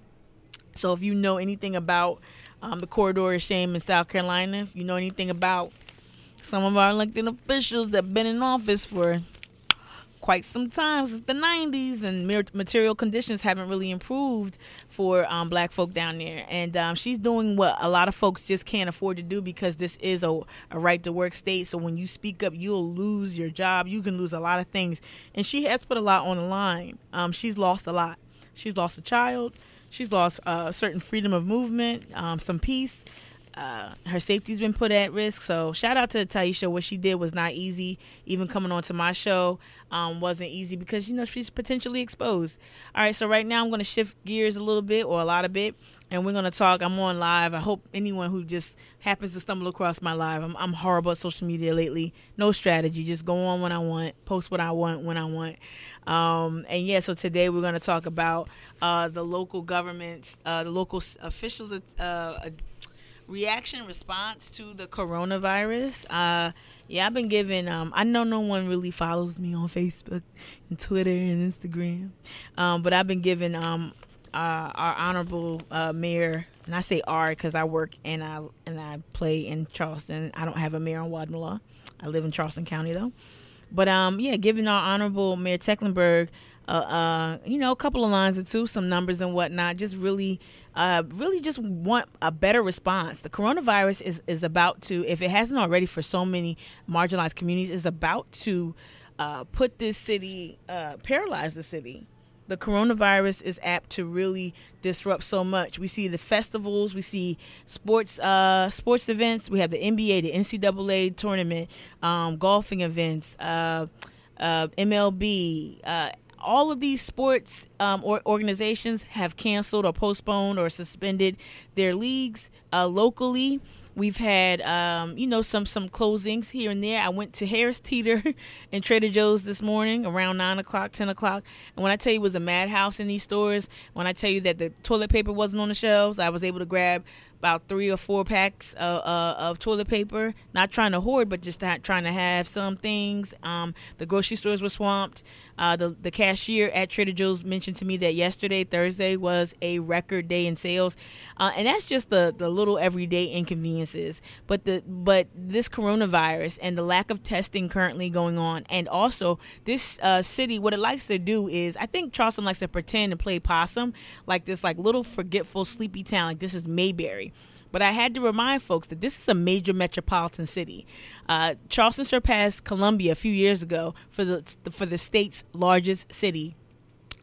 So if you know anything about um, the corridor of shame in South Carolina, if you know anything about some of our elected officials that have been in office for quite some time since the 90s and material conditions haven't really improved for um, black folk down there. And um, she's doing what a lot of folks just can't afford to do because this is a, a right to work state. So when you speak up you'll lose your job. You can lose a lot of things. And she has put a lot on the line. Um, she's lost a lot. She's lost a child. She's lost uh, certain freedom of movement um, some peace uh, her safety's been put at risk. So shout out to Taisha. What she did was not easy. Even coming on to my show um, wasn't easy because you know she's potentially exposed. All right, so right now I'm going to shift gears a little bit or a lot of bit, and we're going to talk. I'm on live. I hope anyone who just happens to stumble across my live. I'm, I'm horrible at social media lately. No strategy. Just go on when I want, post what I want when I want. Um, and yeah, so today we're going to talk about uh, the local governments, uh, the local officials. Uh, reaction response to the coronavirus. Uh, yeah, I've been giving. Um, I know no one really follows me on Facebook and Twitter and Instagram, um, but I've been giving um, uh, our honorable uh, mayor, and I say R because I work and I and I play in Charleston. I don't have a mayor in Wadmalaw. I live in Charleston County though. But um, yeah, giving our honorable Mayor Tecklenburg, uh, uh, you know, a couple of lines or two, some numbers and whatnot, just really uh, really just want a better response. The coronavirus is, is about to, if it hasn't already for so many marginalized communities, is about to uh, put this city, uh, paralyze the city. The coronavirus is apt to really disrupt so much. We see the festivals, we see sports, uh, sports events. We have the NBA, the NCAA tournament, um, golfing events, uh, uh, MLB, all of these sports um, or organizations have canceled or postponed or suspended their leagues uh, locally. We've had, um, you know, some some closings here and there. I went to Harris Teeter and Trader Joe's this morning around nine o'clock, ten o'clock. And when I tell you it was a madhouse in these stores, when I tell you that the toilet paper wasn't on the shelves, I was able to grab about three or four packs uh, uh, of toilet paper. Not trying to hoard, but just not trying to have some things. Um, the grocery stores were swamped. Uh, the the cashier at Trader Joe's mentioned to me that yesterday, Thursday, was a record day in sales, uh, and that's just the the little everyday inconveniences. But the but this coronavirus and the lack of testing currently going on, and also this uh, city, what it likes to do is, I think Charleston likes to pretend and play possum, like this like little forgetful sleepy town, like this is Mayberry. But I had to remind folks that this is a major metropolitan city. Uh, Charleston surpassed Columbia a few years ago for the for the state's largest city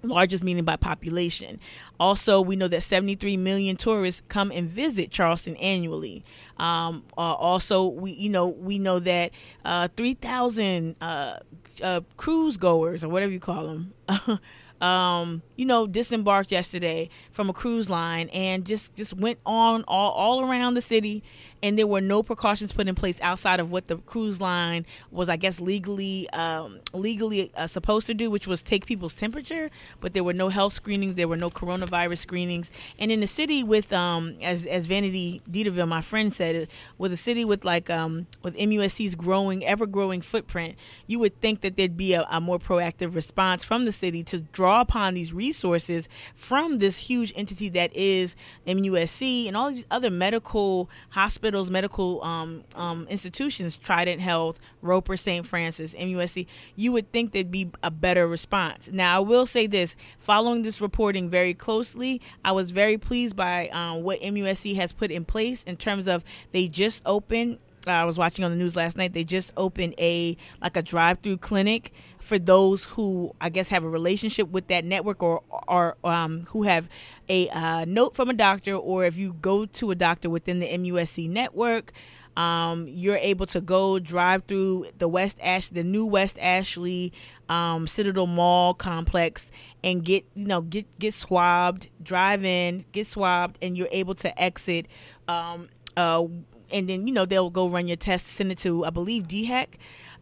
largest meaning by population. Also, we know that 73 million tourists come and visit Charleston annually. Um, uh, also, we you know we know that uh, 3,000 uh, uh, cruise goers or whatever you call them. um, you know, disembarked yesterday from a cruise line and just just went on all, all around the city and there were no precautions put in place outside of what the cruise line was, I guess, legally um, legally uh, supposed to do, which was take people's temperature. But there were no health screenings, there were no coronavirus screenings, and in the city with, um, as as Vanity Deterville, my friend said, with a city with like um, with MUSC's growing, ever growing footprint, you would think that there'd be a, a more proactive response from the city to draw upon these resources from this huge entity that is MUSC and all these other medical hospitals hospitals, medical um, um, institutions, Trident Health, Roper St. Francis, MUSC, you would think there'd be a better response. Now, I will say this following this reporting very closely, I was very pleased by um, what MUSC has put in place in terms of they just opened I was watching on the news last night. They just opened a like a drive-through clinic for those who I guess have a relationship with that network or or um, who have a uh, note from a doctor, or if you go to a doctor within the MUSC network. Um, you're able to go drive through the West Ash, the new West Ashley um, Citadel Mall complex, and get you know get get swabbed, drive in, get swabbed, and you're able to exit um, uh, and then you know they'll go run your test, send it to I believe DHEC.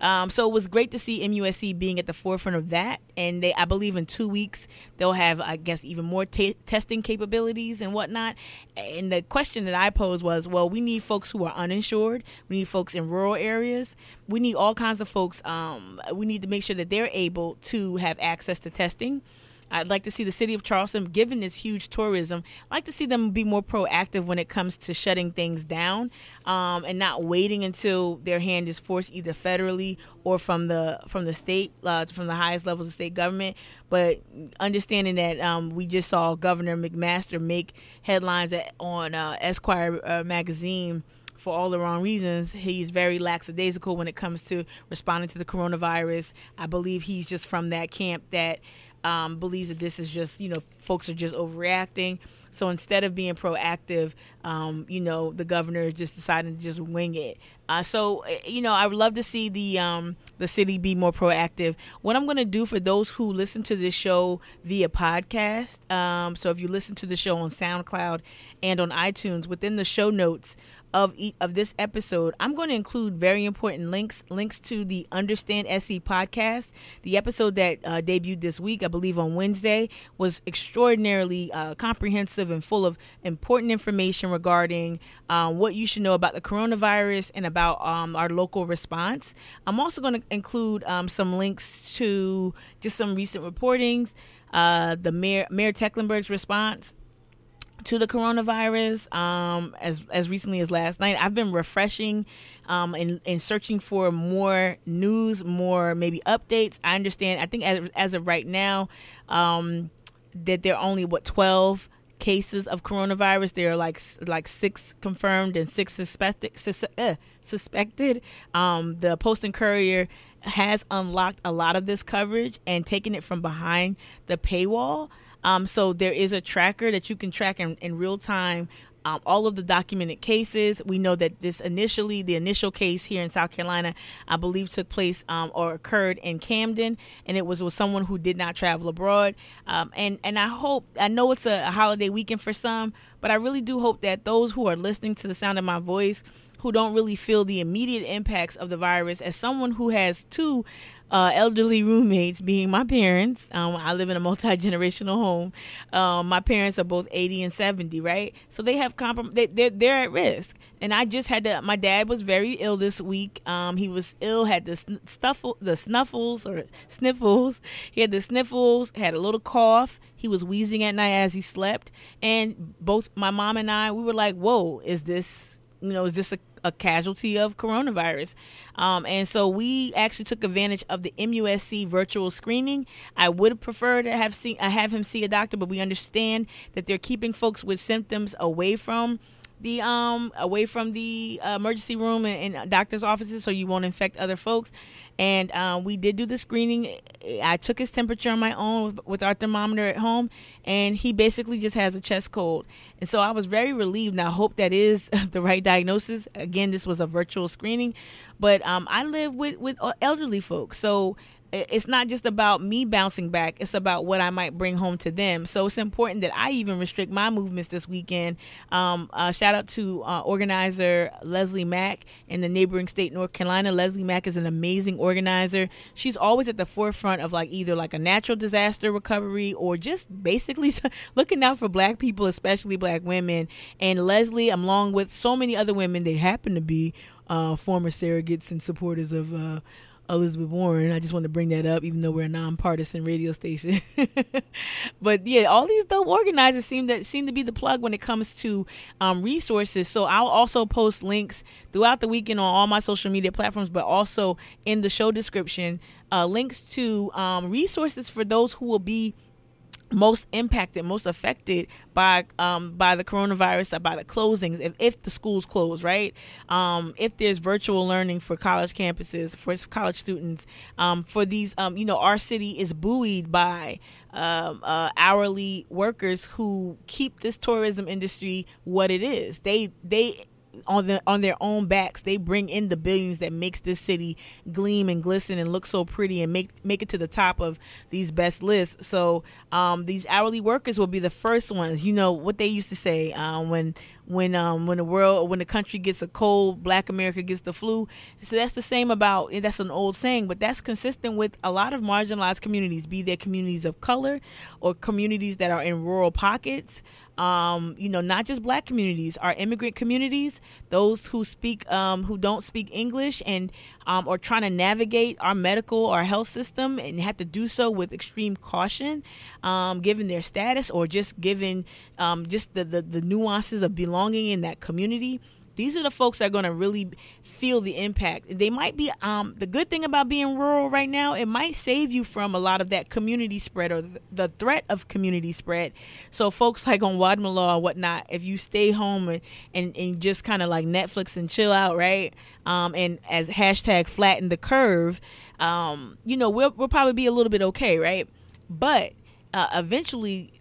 Um, so it was great to see MUSC being at the forefront of that, and they I believe in two weeks they'll have I guess even more t- testing capabilities and whatnot. And the question that I posed was, well, we need folks who are uninsured, we need folks in rural areas, we need all kinds of folks. Um, we need to make sure that they're able to have access to testing. I'd like to see the city of Charleston, given this huge tourism, I'd like to see them be more proactive when it comes to shutting things down um, and not waiting until their hand is forced either federally or from the from the state, uh, from the highest levels of state government. But understanding that um, we just saw Governor McMaster make headlines on uh, Esquire uh, magazine for all the wrong reasons. He's very lackadaisical when it comes to responding to the coronavirus. I believe he's just from that camp that um, believes that this is just, you know, folks are just overreacting. So instead of being proactive, um, you know, the governor just decided to just wing it. Uh, so eh, you know, I would love to see the um, the city be more proactive. What I'm going to do for those who listen to this show via podcast, um, so if you listen to the show on SoundCloud and on iTunes, within the show notes of of this episode, I'm going to include very important links links to the Understand SC podcast. The episode that uh, debuted this week, I believe on Wednesday, was extraordinarily uh, comprehensive and full of important information regarding um, what you should know about the coronavirus and about um, our local response. I'm also going to include um, some links to just some recent reportings. Uh, the mayor, Mayor Tecklenburg's response to the coronavirus um, as as recently as last night. I've been refreshing um, and, and searching for more news, more maybe updates. I understand. I think as, as of right now, um, that there are only what twelve cases of coronavirus. There are like like six confirmed and six suspected. Sus- uh, suspected. Um, the Post and Courier has unlocked a lot of this coverage and taken it from behind the paywall. Um, so there is a tracker that you can track in, in real time um, all of the documented cases. We know that this initially, the initial case here in South Carolina, I believe took place um, or occurred in Camden, and it was with someone who did not travel abroad. Um, and and I hope I know it's a, a holiday weekend for some, but I really do hope that those who are listening to the sound of my voice who don't really feel the immediate impacts of the virus as someone who has two uh, elderly roommates, being my parents. Um, I live in a multi generational home. Um, my parents are both 80 and 70, right? So they have comprom- they, they're, they're at risk. And I just had to, my dad was very ill this week. Um, he was ill, had the stuffle, the snuffles or sniffles. He had the sniffles, had a little cough. He was wheezing at night as he slept. And both my mom and I, we were like, whoa, is this, you know, is this a a casualty of coronavirus. Um, and so we actually took advantage of the MUSC virtual screening. I would prefer to have seen uh, have him see a doctor, but we understand that they're keeping folks with symptoms away from the um away from the uh, emergency room and, and, doctor's offices so you won't infect other folks. And uh, we did do the screening. I took his temperature on my own with, with, our thermometer at home and he basically just has a chest cold. And so i was very relieved and i hope that is the right diagnosis. Again this was a virtual screening. But um, i live with with elderly folks. So it's not just about me bouncing back it's about what i might bring home to them. So it's important that i even restrict my movements this weekend. Um, uh, shout out to uh, organizer leslie mack in the neighboring state north carolina. Leslie mack is an amazing organizer. She's always at the forefront of like either like a natural disaster recovery or just basically looking out for black people especially black women. And leslie along with so many other women they happen to be uh, former surrogates and supporters of uh, Elizabeth Warren. I just want to bring that up, even though we're a nonpartisan radio station. but yeah, all these dope organizers seem to seem to be the plug when it comes to um, resources. So I'll also post links throughout the weekend on all my social media platforms, but also in the show description, uh, links to um, resources for those who will be most impacted, most affected by um, by the coronavirus, by the closings, if, if the schools close, right? Um, if there's virtual learning for college campuses, for college students, um, for these, um, you know, our city is buoyed by um, uh, hourly workers who keep this tourism industry what it is. They they on the on their own backs they bring in the billions that makes this city gleam and glisten and look so pretty and make make it to the top of these best lists. So um, these hourly workers will be the first ones. You know what they used to say uh, when when um when the world when the country gets a cold, Black America gets the flu. So that's the same about that's an old saying, but that's consistent with a lot of marginalized communities, be they communities of color or communities that are in rural pockets um, you know, not just black communities, our immigrant communities, those who speak, um, who don't speak English and um, are trying to navigate our medical or health system and have to do so with extreme caution, um, given their status or just given um, just the, the, the nuances of belonging in that community. These are the folks that are going to really feel the impact. They might be um, the good thing about being rural right now. It might save you from a lot of that community spread or the threat of community spread. So folks like on Wadmalaw or whatnot, if you stay home and and, and just kind of like Netflix and chill out, right? Um, and as hashtag flatten the curve, um, you know we'll we'll probably be a little bit okay, right? But uh, eventually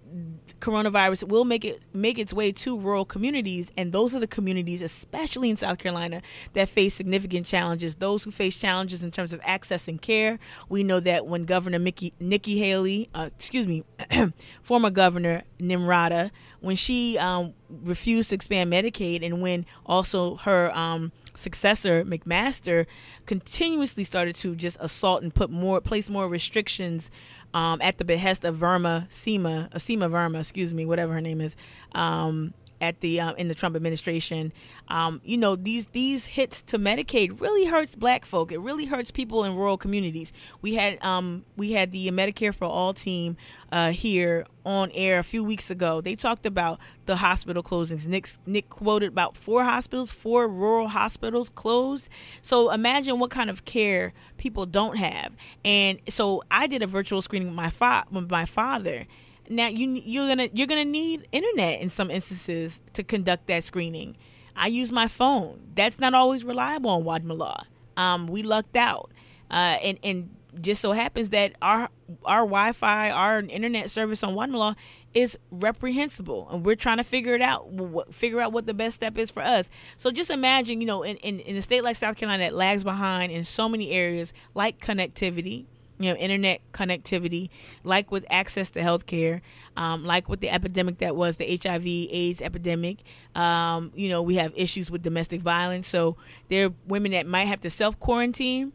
coronavirus will make it make its way to rural communities and those are the communities especially in South Carolina that face significant challenges. Those who face challenges in terms of accessing care we know that when governor Mickey, Nikki Haley uh, excuse me former governor Nimrata when she um, refused to expand Medicaid and when also her um, successor McMaster continuously started to just assault and put more place more restrictions um, at the behest of Verma Seema, uh, Seema Verma, excuse me, whatever her name is, um, at the um, in the Trump administration. Um, you know these these hits to Medicaid really hurts Black folk. It really hurts people in rural communities. We had um, we had the Medicare for All team uh, here on air a few weeks ago. They talked about the hospital closings. Nick Nick quoted about four hospitals, four rural hospitals closed. So imagine what kind of care people don't have. And so I did a virtual screening with my fa- with my father now you you're gonna you're gonna need internet in some instances to conduct that screening. I use my phone. That's not always reliable on Wadmalaw. Um, we lucked out, uh, and and just so happens that our our Wi-Fi, our internet service on Wadmalaw is reprehensible, and we're trying to figure it out, figure out what the best step is for us. So just imagine, you know, in, in, in a state like South Carolina that lags behind in so many areas like connectivity, you know, internet connectivity, like with access to healthcare, um, like with the epidemic that was the HIV/AIDS epidemic. Um, you know, we have issues with domestic violence. So there are women that might have to self quarantine.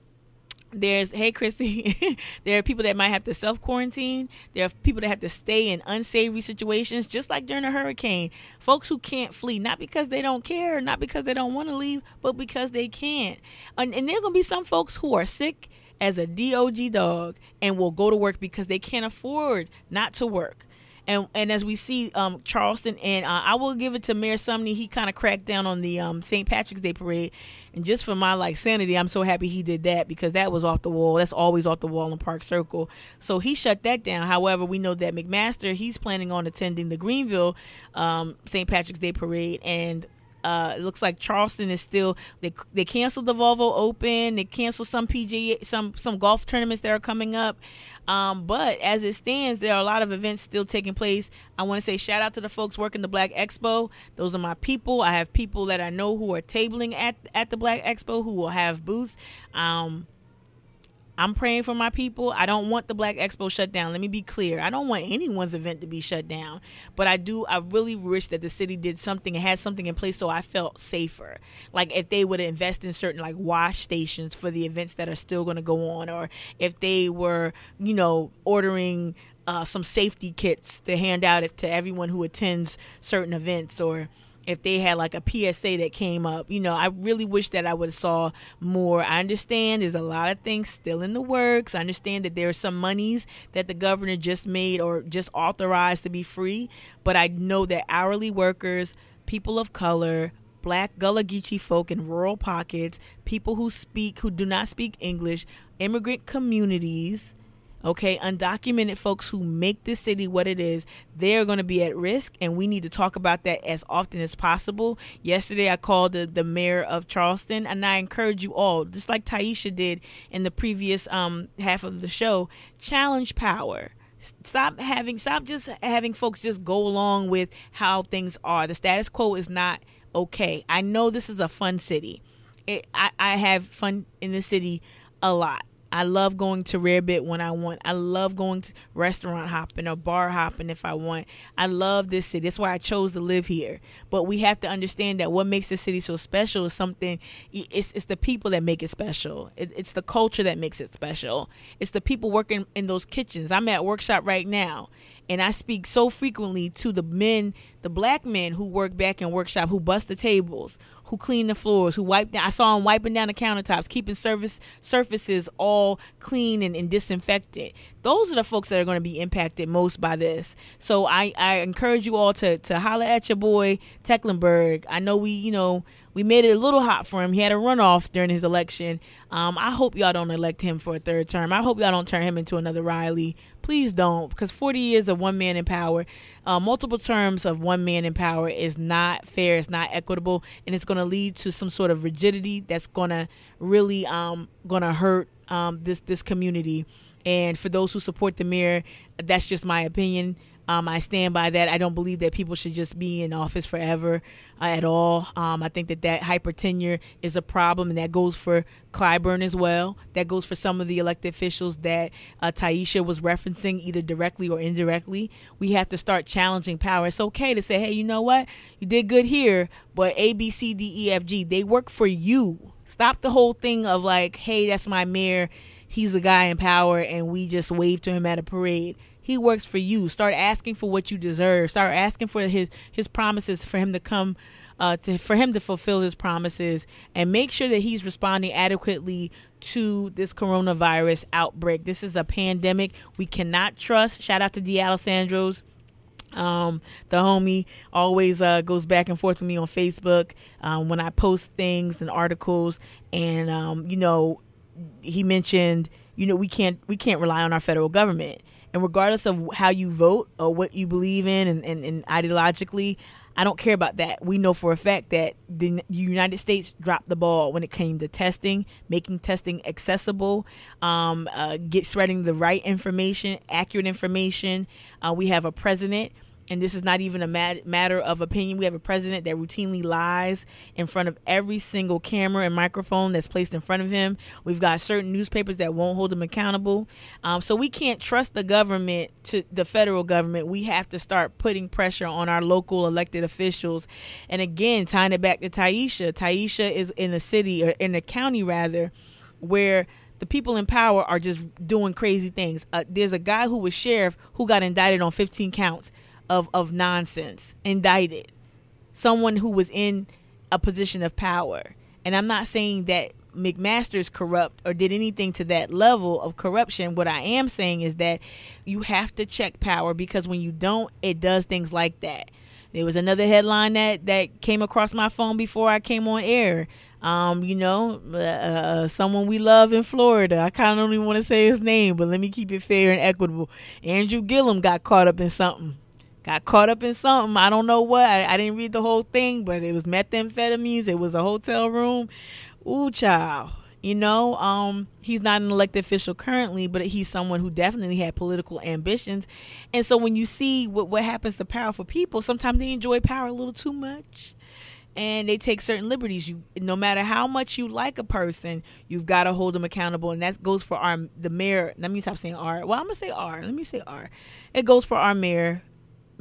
There's hey Chrissy, there are people that might have to self quarantine. There are people that have to stay in unsavory situations, just like during a hurricane. Folks who can't flee, not because they don't care, not because they don't want to leave, but because they can't. And, and there are gonna be some folks who are sick as a DOG dog and will go to work because they can't afford not to work. And and as we see um, Charleston and uh, I will give it to Mayor Summey. He kind of cracked down on the um, St. Patrick's Day parade, and just for my like sanity, I'm so happy he did that because that was off the wall. That's always off the wall in Park Circle. So he shut that down. However, we know that McMaster he's planning on attending the Greenville um, St. Patrick's Day parade, and uh, it looks like Charleston is still they they canceled the Volvo Open. They canceled some PGA some some golf tournaments that are coming up. Um, but as it stands, there are a lot of events still taking place. I want to say shout out to the folks working the Black Expo. Those are my people. I have people that I know who are tabling at at the Black Expo who will have booths. Um, I'm praying for my people. I don't want the Black Expo shut down. Let me be clear. I don't want anyone's event to be shut down. But I do, I really wish that the city did something and had something in place so I felt safer. Like if they would invest in certain like wash stations for the events that are still going to go on, or if they were, you know, ordering uh, some safety kits to hand out to everyone who attends certain events, or if they had like a PSA that came up. You know, I really wish that I would have saw more. I understand there's a lot of things still in the works. I understand that there are some monies that the governor just made or just authorized to be free, but I know that hourly workers, people of color, black Gullah Geechee folk in rural pockets, people who speak who do not speak English, immigrant communities, okay, undocumented folks who make this city what it is, they're going to be at risk, and we need to talk about that as often as possible. Yesterday, I called the, the mayor of Charleston, and I encourage you all, just like Taisha did in the previous um, half of the show, challenge power. Stop having stop just having folks just go along with how things are. The status quo is not okay. I know this is a fun city. It, I, I have fun in the city a lot I love going to Rarebit when I want. I love going to restaurant hopping or bar hopping if I want. I love this city. That's why I chose to live here. But we have to understand that what makes the city so special is something. It's it's the people that make it special. It, it's the culture that makes it special. It's the people working in those kitchens. I'm at workshop right now, and I speak so frequently to the men, the black men who work back in workshop, who bust the tables, who clean the floors, who wipe down. I saw them wiping down the countertops, keeping service surfaces all clean and, and disinfected. Those are the folks that are going to be impacted most by this. So I, I encourage you all to to holler at your boy Tecklenburg. I know we, you know, we made it a little hot for him. He had a runoff during his election. Um, I hope y'all don't elect him for a third term. I hope y'all don't turn him into another Riley. Please don't, because 40 years of one man in power, uh, multiple terms of one man in power is not fair. It's not equitable, and it's going to lead to some sort of rigidity that's going to really um, going to hurt um, this this community. And for those who support the mayor, that's just my opinion. Um, I stand by that. I don't believe that people should just be in office forever uh, at all. Um, I think that that hyper tenure is a problem, and that goes for Clyburn as well. That goes for some of the elected officials that uh, Taisha was referencing, either directly or indirectly. We have to start challenging power. It's okay to say, hey, you know what? You did good here, but A, B, C, D, E, F, G, they work for you. Stop the whole thing of like, hey, that's my mayor. He's the guy in power, and we just wave to him at a parade he works for you. Start asking for what you deserve. Start asking for his his promises for him to come uh, to for him to fulfill his promises and make sure that he's responding adequately to this coronavirus outbreak. This is a pandemic we cannot trust. Shout out to D'Alessandro's. Um, the homie always uh, goes back and forth with me on Facebook um, when I post things and articles, and um, you know, he mentioned, you know, we can't we can't rely on our federal government and regardless of how you vote or what you believe in and, and, and ideologically, I don't care about that. We know for a fact that the United States dropped the ball when it came to testing, making testing accessible, um, uh, get spreading the right information, accurate information. Uh, we have a president and this is not even a mat- matter of opinion. We have a president that routinely lies in front of every single camera and microphone that's placed in front of him. We've got certain newspapers that won't hold him accountable. Um, so we can't trust the government to the federal government. We have to start putting pressure on our local elected officials. And again, tying it back to Taisha, Taisha is in a city or in a county rather where the people in power are just doing crazy things. Uh, there's a guy who was sheriff who got indicted on 15 counts of of nonsense indicted someone who was in a position of power. And i'm not saying that mcmaster's corrupt or did anything to that level of corruption. What i am saying is that you have to check power because when you don't it does things like that. There was another headline that that came across my phone before i came on air. Um, you know, uh, uh someone we love in Florida. I kind of don't even want to say his name, but let me keep it fair and equitable. Andrew Gillum got caught up in something got caught up in something. I don't know what. I, I, didn't read the whole thing, but it was methamphetamines. It was a hotel room. Ooh, child. You know, um, he's not an elected official currently, but he's someone who definitely had political ambitions. And so when you see what, what happens to powerful people, sometimes they enjoy power a little too much and they take certain liberties you no matter how much you like a person you've got to hold them accountable and that goes for our the mayor let me stop saying r well i'm gonna say r let me say r it goes for our mayor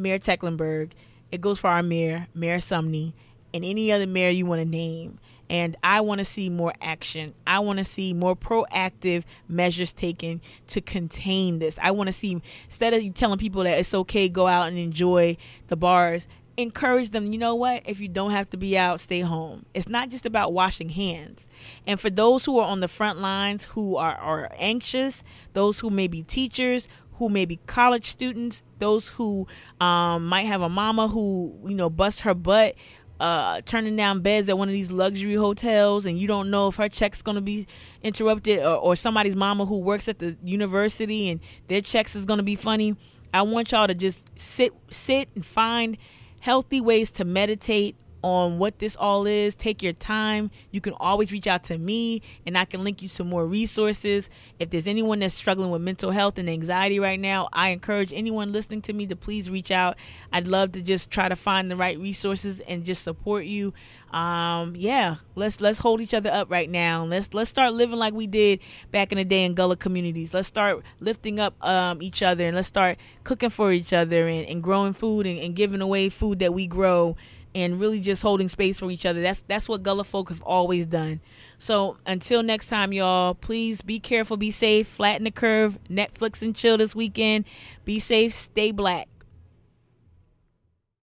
Mayor Tecklenburg. It goes for our mayor, Mayor Summey, and any other mayor you want to name. And I want to see more action. I want to see more proactive measures taken to contain this. I want to see, instead of you telling people that it's okay, go out and enjoy the bars, encourage them, you know what? If you don't have to be out, stay home. It's not just about washing hands. And for those who are on the front lines who are, are anxious, those who may be teachers, who may be college students, those who um, might have a mama who you know busts her butt uh, turning down beds at one of these luxury hotels, and you don't know if her check's going to be interrupted, or, or somebody's mama who works at the university and their checks is going to be funny. I want y'all to just sit, sit and find healthy ways to meditate on what this all is, take your time. You can always reach out to me and I can link you to more resources. If there's anyone that's struggling with mental health and anxiety right now, I encourage anyone listening to me to please reach out. I'd love to just try to find the right resources and just support you. Um, yeah, let's let's hold each other up right now. Let's let's start living like we did back in the day in Gullah communities. Let's start lifting up um, each other and let's start cooking for each other and, and growing food and, and giving away food that we grow and really just holding space for each other. That's that's what Gullah folk have always done. So until next time, y'all, please be careful, be safe, flatten the curve, Netflix and chill this weekend. Be safe, stay black.